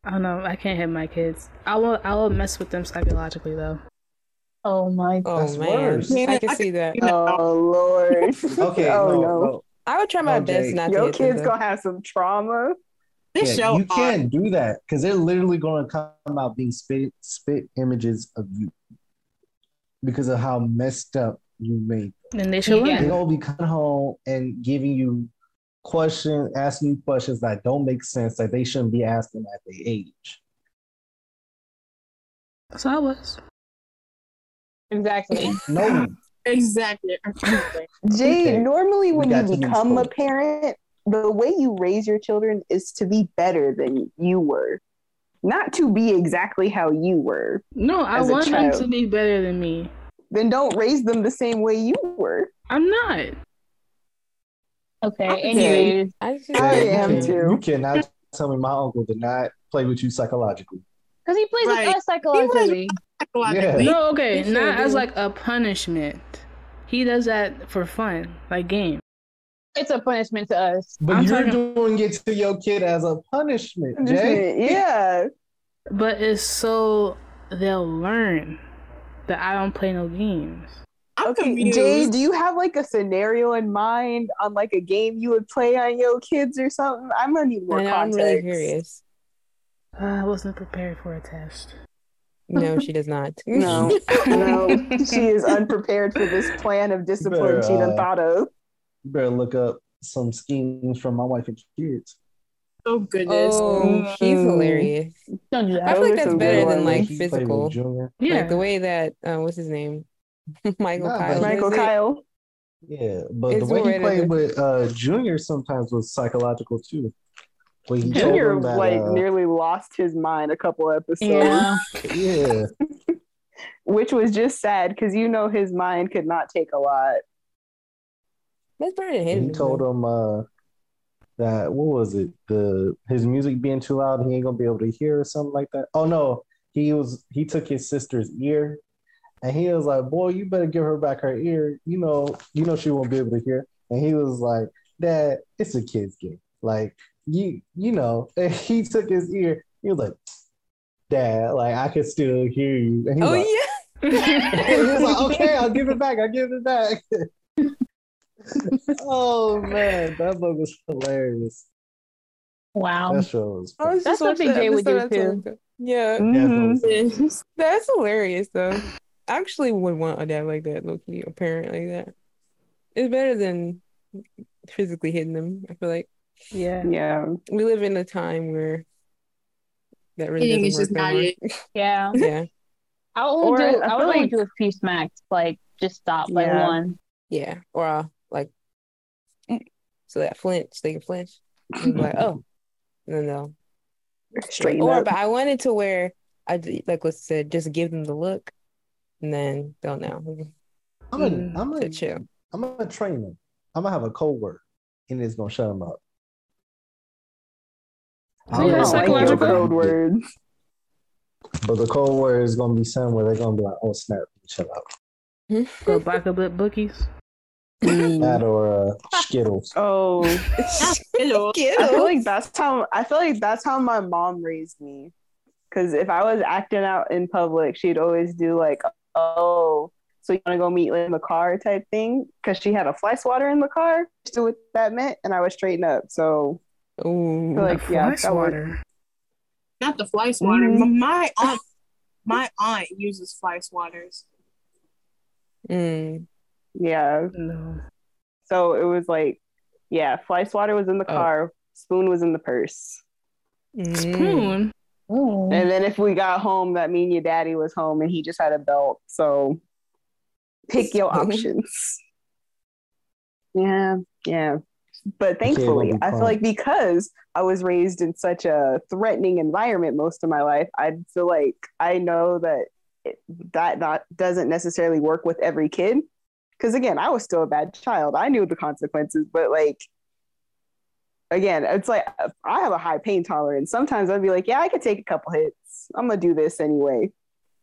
I don't know. I can't hit my kids. I will. I will mess with them psychologically though. Oh my Oh That's man, worse. I can see that. Oh Lord. Okay, oh no, no. no. I would try my Okay. best not to Your hit them, kid's gonna have some trauma. This Yeah, show you can't do that because they're literally going to come out being spit spit images of you because of how messed up you made. And they should Yeah. They're gonna be coming home and giving you questions, asking you questions that don't make sense that they shouldn't be asking at their age. That's how I was. exactly. No, exactly. Jay, Okay. normally when you become a parent, the way you raise your children is to be better than you were, not to be exactly how you were. No, I As a want them to be better than me. Then don't raise them the same way you were. I'm not. Okay. Okay. Anyways, I just, I you am can- too. You cannot tell me my uncle did not play with you psychologically. because he plays Right. with us psychologically. Psychologically. No, okay, He not sure as do. like a punishment. He does that for fun, like game. It's a punishment to us. But I'm you're talking- doing it to your kid as a punishment, Jay. yeah. But it's so they'll learn that I don't play no games. I'm Okay, confused. Jay, do you have like a scenario in mind on like a game you would play on your kids or something? I'm gonna need more I know, I'm context. really curious. Uh, I wasn't prepared for a test. No, she does not. No, no, she is unprepared for this plan of discipline she done uh, thought of. You better look up some schemes from my wife and kids. oh goodness. Oh, he's Mm. hilarious. Don't do I that. feel like that's some better good than like He physical. Yeah, Like the way that uh, what's his name, Michael Nah, Kyle. Michael is it? Kyle. Yeah, but It's the way he played with uh, Junior sometimes was psychological too. Where he Junior that, like uh, nearly lost his mind a couple episodes, Yeah. yeah, which was just sad because you know his mind could not take a lot. Than and him. he told him uh, that what was it? The his music being too loud, he ain't gonna be able to hear or something like that. Oh no, he was he took his sister's ear, and he was like, "Boy, you better give her back her ear. You know, you know she won't be able to hear." And he was like, "Dad, it's a kid's game. Like you, you know." And he took his ear. He was like, "Dad, like I can still hear you." And he was Oh like, yeah. he was like, "Okay, I'll give it back. I'll give it back." Oh man, that book was hilarious. Wow. That show was. I was That's what watching the BJ would do, episode not so long ago. Yeah. That's hilarious though. I actually would want a dad like that, Loki, a parent like that. It's better than physically hitting them. I feel like Yeah. Yeah. we live in a time where that really Hitting doesn't is just work not it. Yeah. Yeah, I would only Or do I I would feel only do a few smacks, like just stop like Yeah. one. yeah, or uh, like so that flinch, they can flinch. And be like, oh, no, then they'll or up. but I wanted to wear. I like what said, just give them the look, and then they'll know I'm gonna, Mm, I'm to gonna, chill. I'm gonna train them. I'm gonna have a code word, and it's gonna shut them up. I Yeah, don't know like psychological. code code word words. But the code word is gonna be something where they're gonna be like, "Oh snap, chill out." Go back up at bookies. That or uh, Skittles. Oh, Skittles. I feel like that's how I feel like that's how my mom raised me. Because if I was acting out in public, she'd always do like, "Oh, so you want to go meet in the car?" type thing. Because she had a fly swatter in the car. She knew what that meant, and I was straighten up. So Ooh, I feel like yeah, Fly that would, swatter. Not the fly swatter. Mhm. M- My aunt, my aunt uses fly swatters. mm, yeah. No. So it was like, yeah, fly swatter was in the Oh. car, spoon was in the purse. mm. Spoon. Ooh. And then if we got home, that mean your daddy was home and he just had a belt. So pick your options. Yeah, yeah. But thankfully, I feel like because I was raised in such a threatening environment most of my life, I feel like I know that it, that not doesn't necessarily work with every kid. Because again, I was still a bad child. I knew the consequences, but like again, it's like I have a high pain tolerance. Sometimes I'd be like, yeah, I could take a couple hits. I'm gonna do this anyway.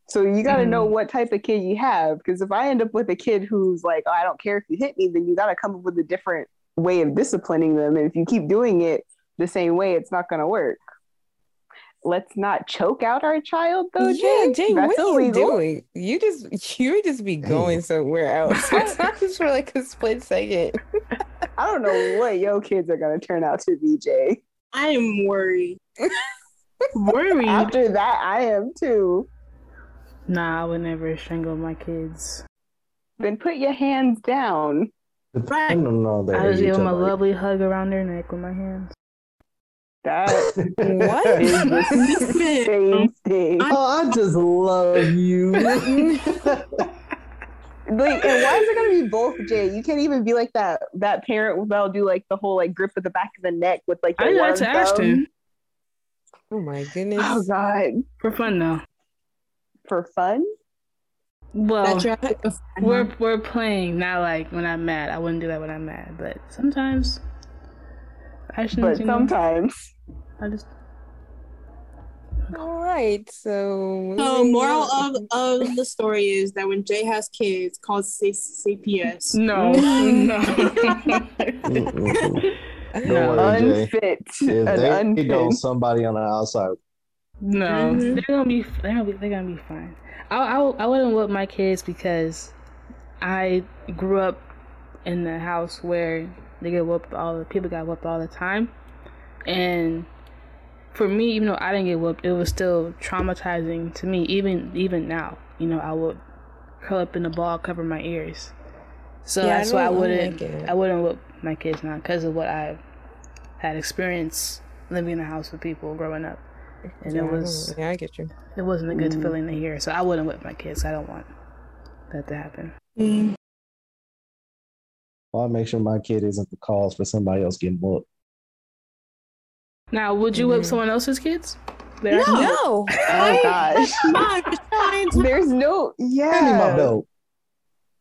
So you got to know mm-hmm. what type of kid you have. Because if I end up with a kid who's like, oh, I don't care if you hit me, then you got to come up with a different way of disciplining them. And if you keep doing it the same way, it's not gonna work. Let's not choke out our child, though, yeah, Jay. Jay, what are you doing? You just you would just be going somewhere else. It's not just for like a split second. I don't know what your kids are gonna turn out to be, Jay. I am worried. Worried. After that, I am too. Nah, I would never strangle my kids. Then put your hands down. Depending on their I just age, give them a I'm like, lovely hug around their neck with my hands. That What? is the same thing. Oh, I just love you. Like, and why is it gonna be both, Jay? You can't even be like that that parent that'll do like the whole like grip at the back of the neck with like the I didn't to ask thumb. him Oh my goodness. Oh God, for fun though. for fun? Well, That you're at the- we're we're playing, not like when I'm mad. I wouldn't do that when I'm mad, but sometimes I shouldn't. But you know, sometimes I just All right, so So moral of, of the story is that when Jay has kids, call C- CPS. no, no. No. worry, unfit, If an they unfit. don't, somebody on the outside. No, Mhm. they're gonna be they're gonna be they're gonna be fine. I I, I wouldn't whip my kids because I grew up in the house where they get whooped all the people got whooped all the time, and for me, even though I didn't get whooped, it was still traumatizing to me. Even even now, you know, I would curl up in a ball, cover my ears. So Yeah, I that's why I wouldn't like. I wouldn't whip my kids now because of what I had experienced living in a house with people growing up and Yeah, it was yeah, I get you. it wasn't a good Mm. feeling to hear. So I wouldn't whip my kids. I don't want that to happen. Mm. I'll make sure my kid isn't the cause for somebody else getting whooped. Now, would you whip Mhm. someone else's kids? There- No. No. Oh gosh, Mom, just trying to- there's no Hand me my yeah. belt.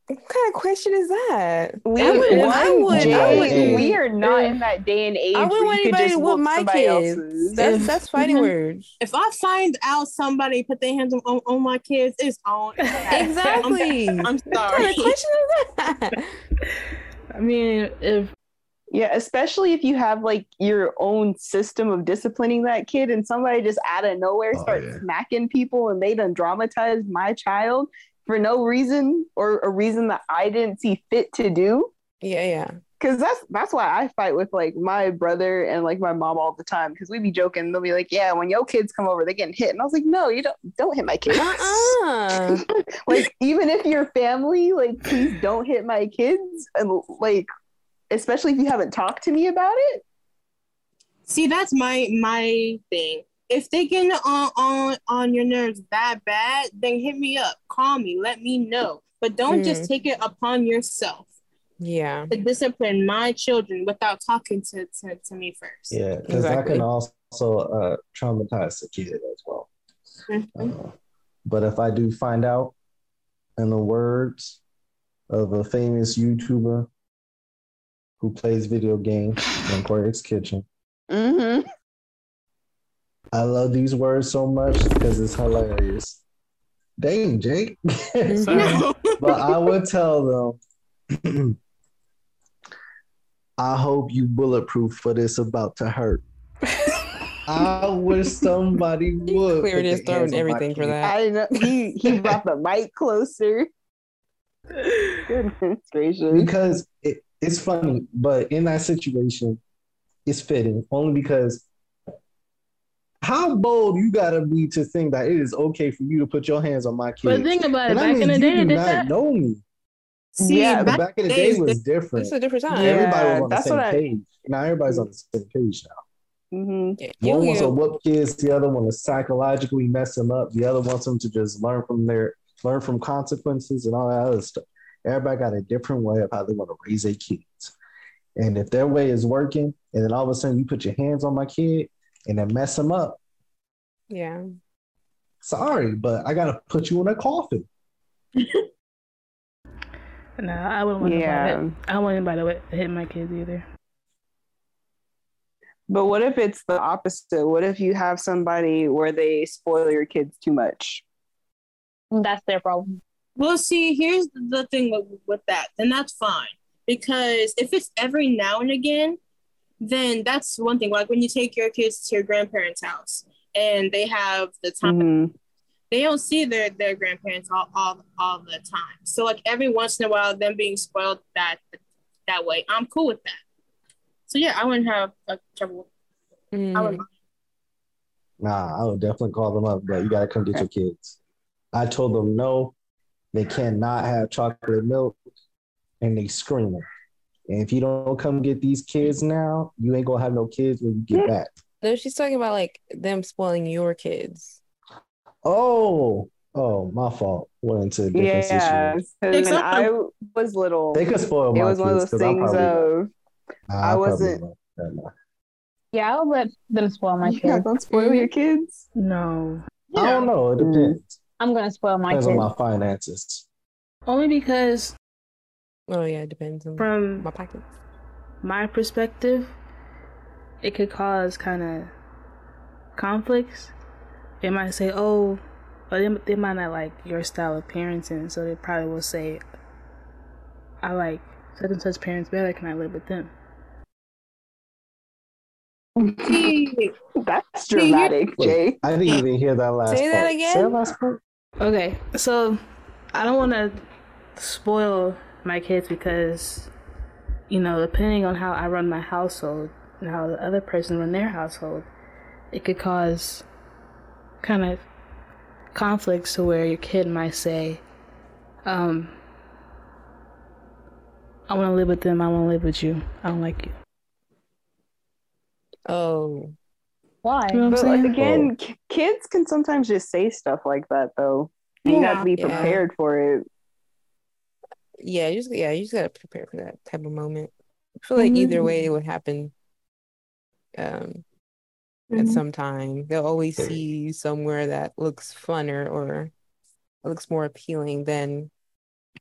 What kind of question is that? We, I would- one, I would- I would- we are not in that day and age. I wouldn't want anybody just with whoop my kids. else's. That's If- that's fighting Mhm. words. If I find out somebody put their hands on, on, on my kids, it's on. Exactly. I'm, I'm What kind of question is that? I mean, if Yeah, especially if you have like your own system of disciplining that kid and somebody just out of nowhere Oh, starts yeah. smacking people and they done dramatized my child for no reason or a reason that I didn't see fit to do. Yeah, yeah. Cause that's that's why I fight with like my brother and like my mom all the time. Cause we'd be joking, they'll be like, "Yeah, when your kids come over, they getting hit," and I was like, "No, you don't don't hit my kids." Uh-uh. like even if you're family, like please don't hit my kids, and like especially if you haven't talked to me about it. See, that's my my thing. If they get on on on your nerves that bad, then hit me up, call me, let me know. But don't Mm. just take it upon yourself Yeah. to discipline my children without talking to to, to me first. Yeah, because that Exactly. can also uh, traumatize the kid as well. Mhm. Uh, but if I do find out, in the words of a famous YouTuber who plays video games in CoryxKenshin, Mm-hmm. I love these words so much because it's hilarious. Dang, Jake. sorry. but I would tell them, I hope you bulletproof for this about to hurt. I wish somebody would. Cleared his throat and everything for that. I know he he brought the mic closer. Goodness gracious. Because it, it's funny, but in that situation, it's fitting only because how bold you gotta be to think that it is okay for you to put your hands on my kid. but think about it. And that Back in the day, you they do did not that. know me. See, Yeah, back, back in the days, day was different. It's a different time. Yeah. Everybody was on the same what I- page. Now everybody's on the same page now. hmm Yeah, One wants to Yu-Gi-Oh! whoop kids, the other one to psychologically mess them up. The other wants them to just learn from their learn from consequences and all that other stuff. Everybody got a different way of how they want to raise their kids. And if their way is working, and then all of a sudden you put your hands on my kid and then mess them up, Yeah. sorry, but I gotta put you in a coffin. No, I wouldn't want Yeah. nobody. I don't want anybody to hit my kids either. But what if it's the opposite? What if you have somebody where they spoil your kids too much? That's their problem. Well, see, here's the thing with, with that, then that's fine. Because if it's every now and again, then that's one thing. Like when you take your kids to your grandparents' house and they have the time, Mhm. They don't see their, their grandparents all, all, all the time. So like every once in a while, them being spoiled that that way, I'm cool with that. So yeah, I wouldn't have like, trouble. I Mhm. wouldn't. Nah, I would definitely call them up, but you gotta come get your kids. I told them no, they cannot have chocolate milk, and they screaming. And if you don't come get these kids now, you ain't gonna have no kids when you get back. No, she's talking about like them spoiling your kids. Oh, oh, my fault. Went into a different Yeah, situation. because when I was little, They could spoil my it was one of kids those 'cause I'm things of Nah, I probably wasn't- not. Never mind. Yeah, I'll let them spoil my yeah, kids. don't spoil your kids. No, I don't know. It depends. I'm gonna spoil my Depends kids. on my finances. only because Oh yeah, it depends on from my pockets. my perspective, it could cause kind of conflicts. They might say, "Oh," or they, they might not like your style of parenting, so they probably will say, "I like such and such parents better. Can I live with them?" See, That's dramatic, Jay. I didn't even hear that last Say that part. again? Say that last part. Okay, so I don't want to spoil my kids because, you know, depending on how I run my household and how the other person run their household, it could cause kind of conflicts to where your kid might say, um, I want to live with them, I want to live with you, I don't like you. Oh, Why? You know But like, again, k- kids can sometimes just say stuff like that, though. And you have to be Yeah. prepared for it. yeah. You just yeah, you just gotta prepare for that type of moment. I feel like either way it would happen. Um, at Mhm. some time they'll always see you somewhere that looks funner or looks more appealing than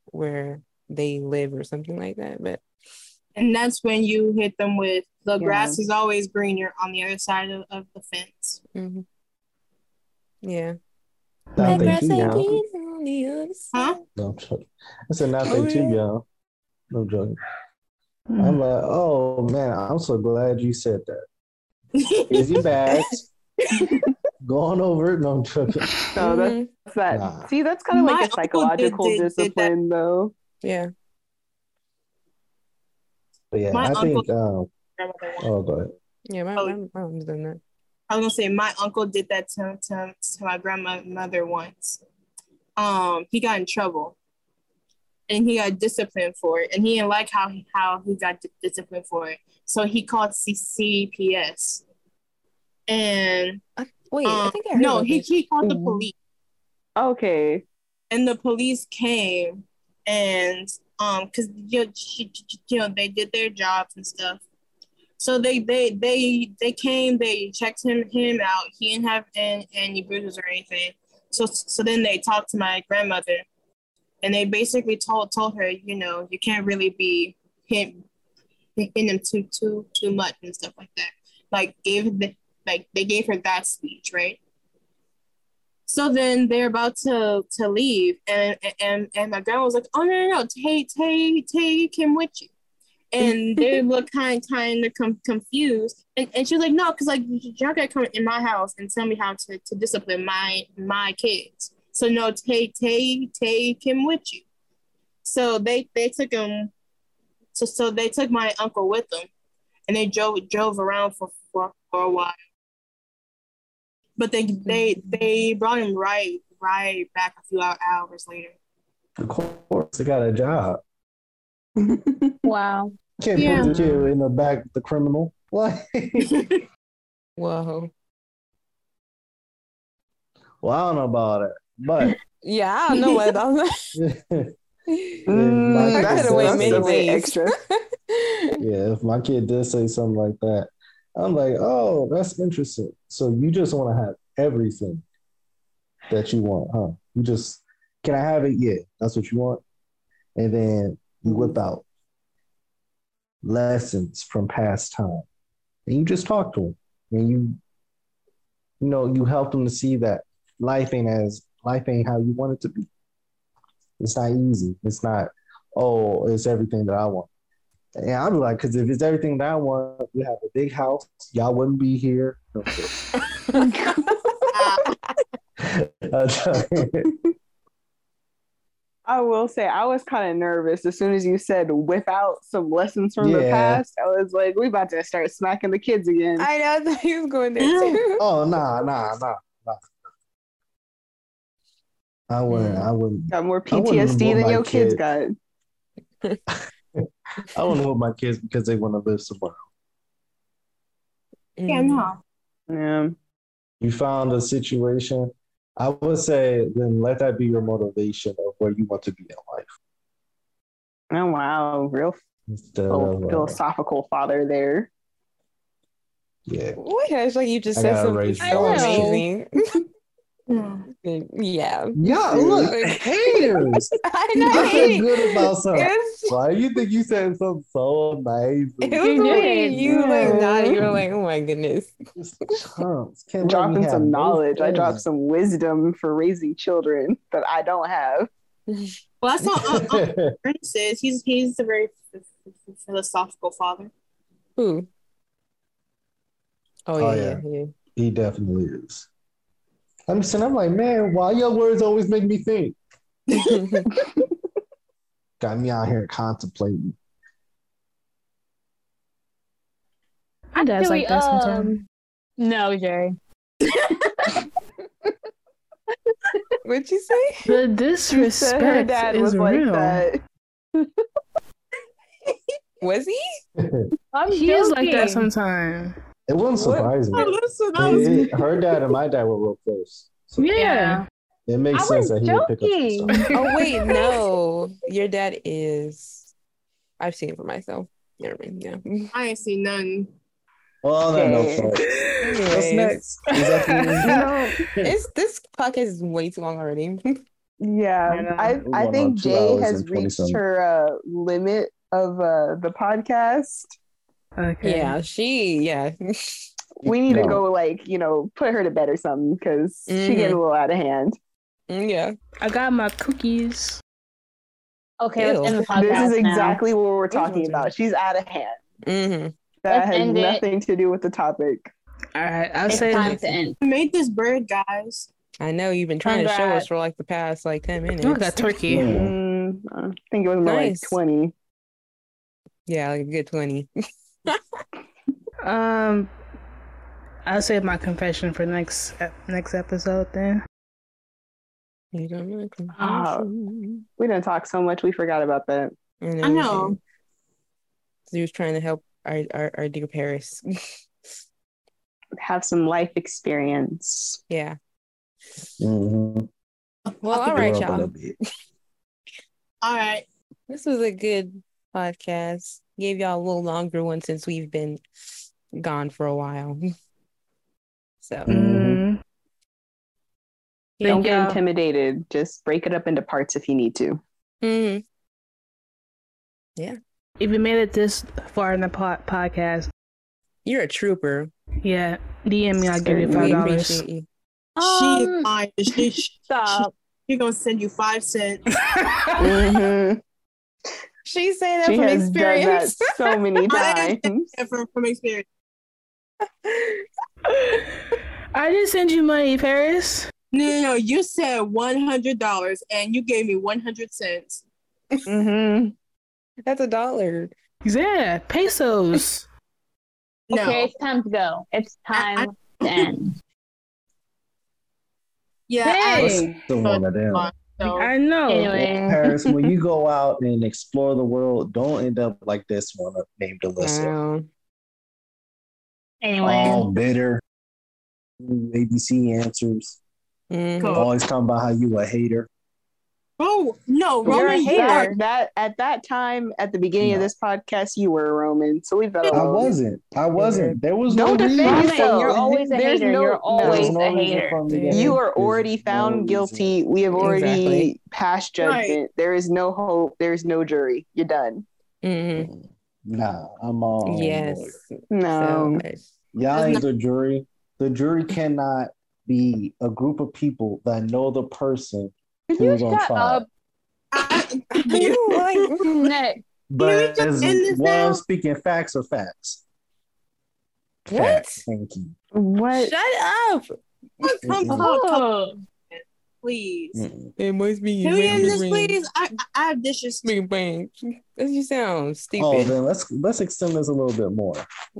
where they live or something like that. But And that's when you hit them with the Yeah. grass is always greener on the other side of, of the fence. mhm. yeah. Now they grass too ain't young. green on the other Huh? No, I'm joking. I said not Oh, they too yeah. young. No joking. Mm. I'm like, oh man, I'm so glad you said that. Here's your bags. Go on over it. No, I'm joking. No, that's that. Nah. See, that's kind of My like a psychological did- did that. discipline, though. Yeah. But yeah, My I uncle- think. Um, oh, go ahead. Yeah, my, Oh. my mom's done that. I was gonna say my uncle did that to, to, to my grandmother once. Um, he got in trouble, and he got disciplined for it, and he didn't like how he, how he got di- disciplined for it. So he called C- CPS, and Wait, I um, think I heard no, he this. he called the Mhm. police, Okay. and the police came, and um, cause you know, you know they did their jobs and stuff. So they they they they came, they checked him him out. He didn't have any, any bruises or anything. So so then they talked to my grandmother, and they basically told told her, you know, you can't really be hit hitting them too too too much and stuff like that. Like gave the, like they gave her that speech, right? So then they're about to to leave, and and and my grandma was like, "Oh no no no, take take take him with you." And they look kind kind of com- confused, and, and she was like, "No, because like y'all gotta come in my house and tell me how to, to discipline my my kids. So no, take take take him with you." So they they took him, so so they took my uncle with them, and they drove drove around for for, for a while. But they they they brought him right right back a few hours later. Of course, they got a job. Wow. Can't Yeah. put the kid in the back, the criminal. What? Whoa. well, I don't know about it, but Yeah, I don't know what I was Mm, my I kid could have does went that's a bit extra. yeah, if my kid did say something like that, I'm like, oh, that's interesting. So you just want to have everything that you want, huh? You just can I have it? Yeah, that's what you want. And then you whip out lessons from past time, and you just talk to them, and you, you know, you help them to see that life ain't as life ain't how you want it to be. It's not easy. It's not. Oh, it's everything that I want. And I'd be like, because if it's everything that I want, we have a big house. Y'all wouldn't be here. No, I'm kidding. I'm joking. I will say I was kind of nervous as soon as you said whip out some lessons from the past. I was like, we about to start smacking the kids again. I know I thought he was going there too. oh, nah, nah, nah, nah. I wouldn't. I wouldn't. got more PTSD than your kids kid- got. I wouldn't want my kids because they want to live somewhere. yeah, no. Yeah. You found a situation. I would say then let that be your motivation of where you want to be in life Oh wow, real instead phil- of uh, philosophical father there. yeah. What? It's like you just I said something so amazing. Mm. yeah. Yeah, look, haters. I You know. just said good about something. it's, Why you think you said something so amazing? it was You the way did. you like Yeah. nodded. You were like, oh my goodness. Just chunks. Can't let me Dropping some no knowledge. I dropped some wisdom for raising children that I don't have. Well, that's not uh, uh, Ernest is. He's he's a very f- f- philosophical father. Who? Oh, Oh, yeah, yeah, he definitely is. I'm saying, I'm like, man, why your words always make me think? Got me out here contemplating. My dad's like that sometimes. um, no, Jerry. What'd you say? The disrespect said her dad is was like real. that. Was he? I'm He is like that sometimes. It wouldn't What? surprise me. Oh, listen, I was It- her dad and my dad were real close. So Yeah. it makes I sense that he would pick up stuff. Oh wait, no. Your dad is. I've seen it for myself. Never mind. Yeah. I ain't seen none. Well, no, no, What's next? Is that the- You know, it's this podcast is way too long already. Yeah, I. I I think Jay has reached her uh, limit of uh, the podcast. Okay. Yeah, she, yeah. We need to go like you know put her to bed or something because she Mhm. getting a little out of hand. yeah. I got my cookies. Okay, let's Ew. end the This podcast is now. exactly what we're talking Ew. about. She's out of hand. hmm That Let's has end it. nothing to do with the topic. All right. I'll It's say time to end. I made this bird, guys. I know you've been trying to show us for like the past like 10 minutes. Oh, that turkey. Yeah. Mm, I think it was more Nice. like twenty. Yeah, like a good 20. Um, I'll save my confession for next next episode then. You don't know. Oh. We didn't talk so much. We forgot about that. I know. I know. He was trying to help our, our, our dear Paris. Have some life experience. yeah. Mhm. Well, all Grow right, up a y'all. little bit. All right. This was a good podcast. Gave y'all a little longer one since we've been gone for a while. So, Mhm. Mm. Don't get intimidated. Just break it up into parts if you need to. mhm. If you made it this far in the po- podcast, you're a trooper. yeah, DM me. I'll give you We five dollars. appreciate you. she is Um, fine. She, she, stop. she gonna send you five cents. Mhm. She's saying that She from has done that experience. so many I times. from, from experience. I didn't send you money, Paris. No, no, no. You said one hundred dollars, and you gave me one hundred cents. Mm-hmm. That's a dollar. Yeah, pesos. No, Okay, it's time to go. It's time to end. yeah. Hey. What's I, the one of them? so, I know. Anyway, Paris, when you go out and explore the world, don't end up like this one named Alyssa. Wow. anyway. All bitter, ABC answers, Mhm. Cool. always talking about how you a hater. Oh no, You're a Roman, you hater. are. That at that time at the beginning of this podcast, you were a Roman. So leave that I wasn't. I wasn't. There was no Don't defend reason. Yourself. you're always a There's hater. no- You're always no a hater. for me to You are already no found reason. guilty. We have already Exactly. passed Right. judgment. There is no hope. There is no jury. You're done. Mhm. Nah, I'm all Yes. No. So, Y'all ain't the jury. The jury cannot be a group of people that know the person Could you who's on shut trial. up? I, like, Nick? Mm. But just as end this well, now? I'm speaking facts are facts. What? Facts. Thank you. What? shut up. come talk, Oh, please. Mm-mm. It must be Can we end this, please? I, I have dishes. Bing bang. That you sound oh, stupid. Oh, then let's let's extend this a little bit more.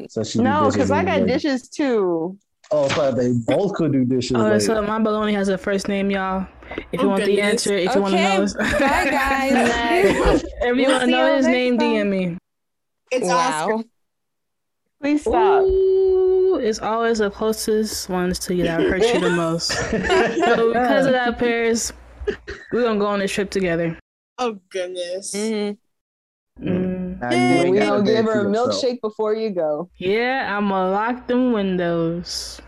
So she No, because because I got dishes too. Oh, so they both could do dishes. Oh, later. so my baloney has a first name, y'all. If you Oh, want the answer, if you want to know, his- bye, guys. if you want to know his name, time. DM me. It's Oscar. wow. Please stop. Ooh, it's always the closest ones to you that hurt you the most. So because of that, Paris, we're gonna go on this trip together. Oh goodness. Mhm. Mm. Now you ain't we got gonna give her a milkshake before you go. Yeah, I'ma lock them windows.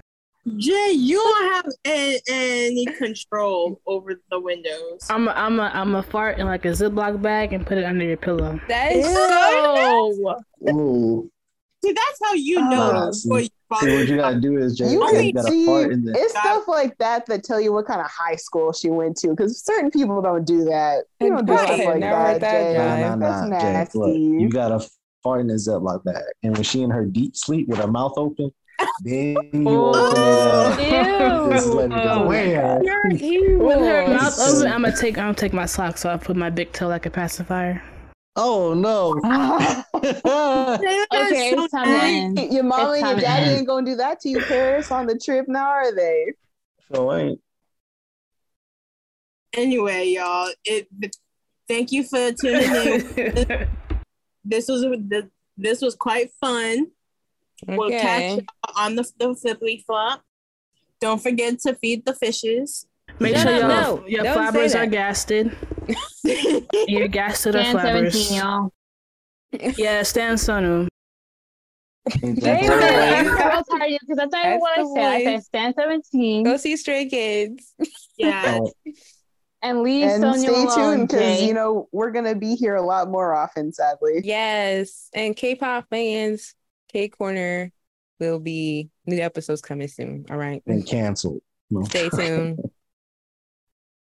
Jay, you don't have a- any control over the windows. I'm a, I'm a, I'm a fart in like a Ziploc bag and put it under your pillow. That is so Ooh. See, that's how you know. Ah. see. before you See, what you gotta do is, Jay, You you, gotta see fart in the. it's stuff like that that tell you what kind of high school she went to. Because certain people don't do that. You don't do Right, stuff like never that, heard that, Jay. Jay. Nah, nah, That's nah, Jay. nasty. Look, you gotta fart in the Ziploc bag, and when she in her deep sleep with her mouth open, then you oh, open it up. Just let it go. Oh, Where? You're evil. With her mouth open, I'm gonna take I'm gonna take my socks off, put my big toe like a pacifier. Oh no! Jay, that is Okay, so it's time to nasty. end. your mom It's and your daddy ain't gonna do that to you, Paris, on the trip now, are they? so ain't. Anyway, y'all, it. Thank you for tuning in. this was the this was quite fun. We'll catch Okay. y'all on the the flippity flop. Don't forget to feed the fishes. Make No, sure no, your no, your don't say flabbers that. are gasted. Your gasted are Jan 17, flabbers. y'all. Yeah, Stan Sonu. Damn That's it. right. I'm so tired because that's not That's what I the said. I said voice. stand 17. Go see Stray Kids. yeah. Oh, and leave and Sonia stay alone, tuned because Jay. you know we're gonna be here a lot more often. Sadly, Yes. And K-pop fans, K Corner will be new episodes coming soon. All right. And canceled. No. Stay tuned.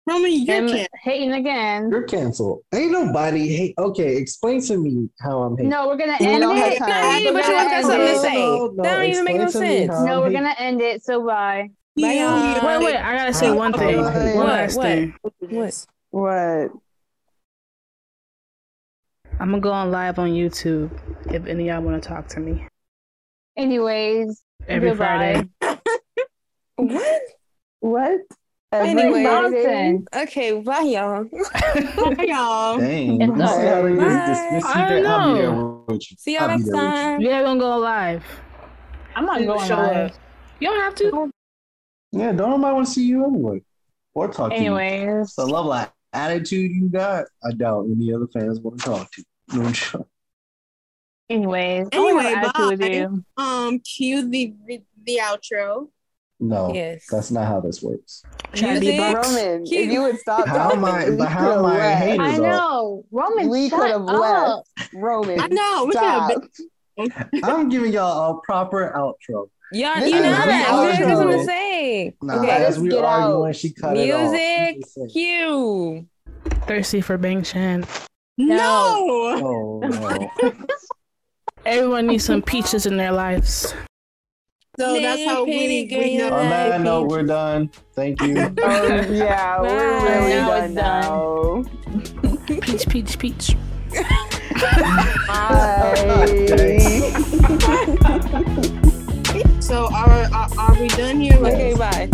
Roman, you're Him can hating again. You're canceled. Ain't nobody hate. Okay, explain to me how I'm hating. No, we're gonna We end don't have it. time. Nah, We're but you gonna got end something to it. say. That don't even make no explain to me sense. No, we're hating. gonna end it. So bye. Bye, y'all. Wait, wait, I gotta say one thing. One last What? thing. What? what? I'm gonna go on live on YouTube if any of y'all want to talk to me Anyways, every Goodbye. Friday. What? What? Anyway. nonsense. Okay, bye, y'all. Bye, y'all. Dang, It's you see how they Bye. dismiss you I don't I'll know. you. See y'all I'll next there with you. time. Yeah, gonna go live. I'm not going Show live. up. You don't have to. Yeah, don't nobody want to see you anyway, or talk to you. Anyways, The love like attitude you got, I doubt any other fans want to talk to you. No, I'm sure. anyways, Anyway, have bye. Um, cue the the outro. No, Yes. that's not how this works. Trying to be Music. box. Roman, if you would stop How am I- but how am could've I a left. hater? I know, Roman. We could have up. left. Roman, I know. We stop. could I'm giving y'all a proper outro. Y'all, you know the that. You guys get something to outro. say. Nah, Okay. as we Get arguing, out. she cut it off. Music She just said, cue. Thirsty for Bang Chan. No. Oh no. Everyone needs some peaches in their lives. So that's how we, we know. On that note, we're done. Thank you. Oh yeah, we're Bye. really Now done it's now. Peach, peach, peach. Bye. So are, are are we done here? Okay, bye.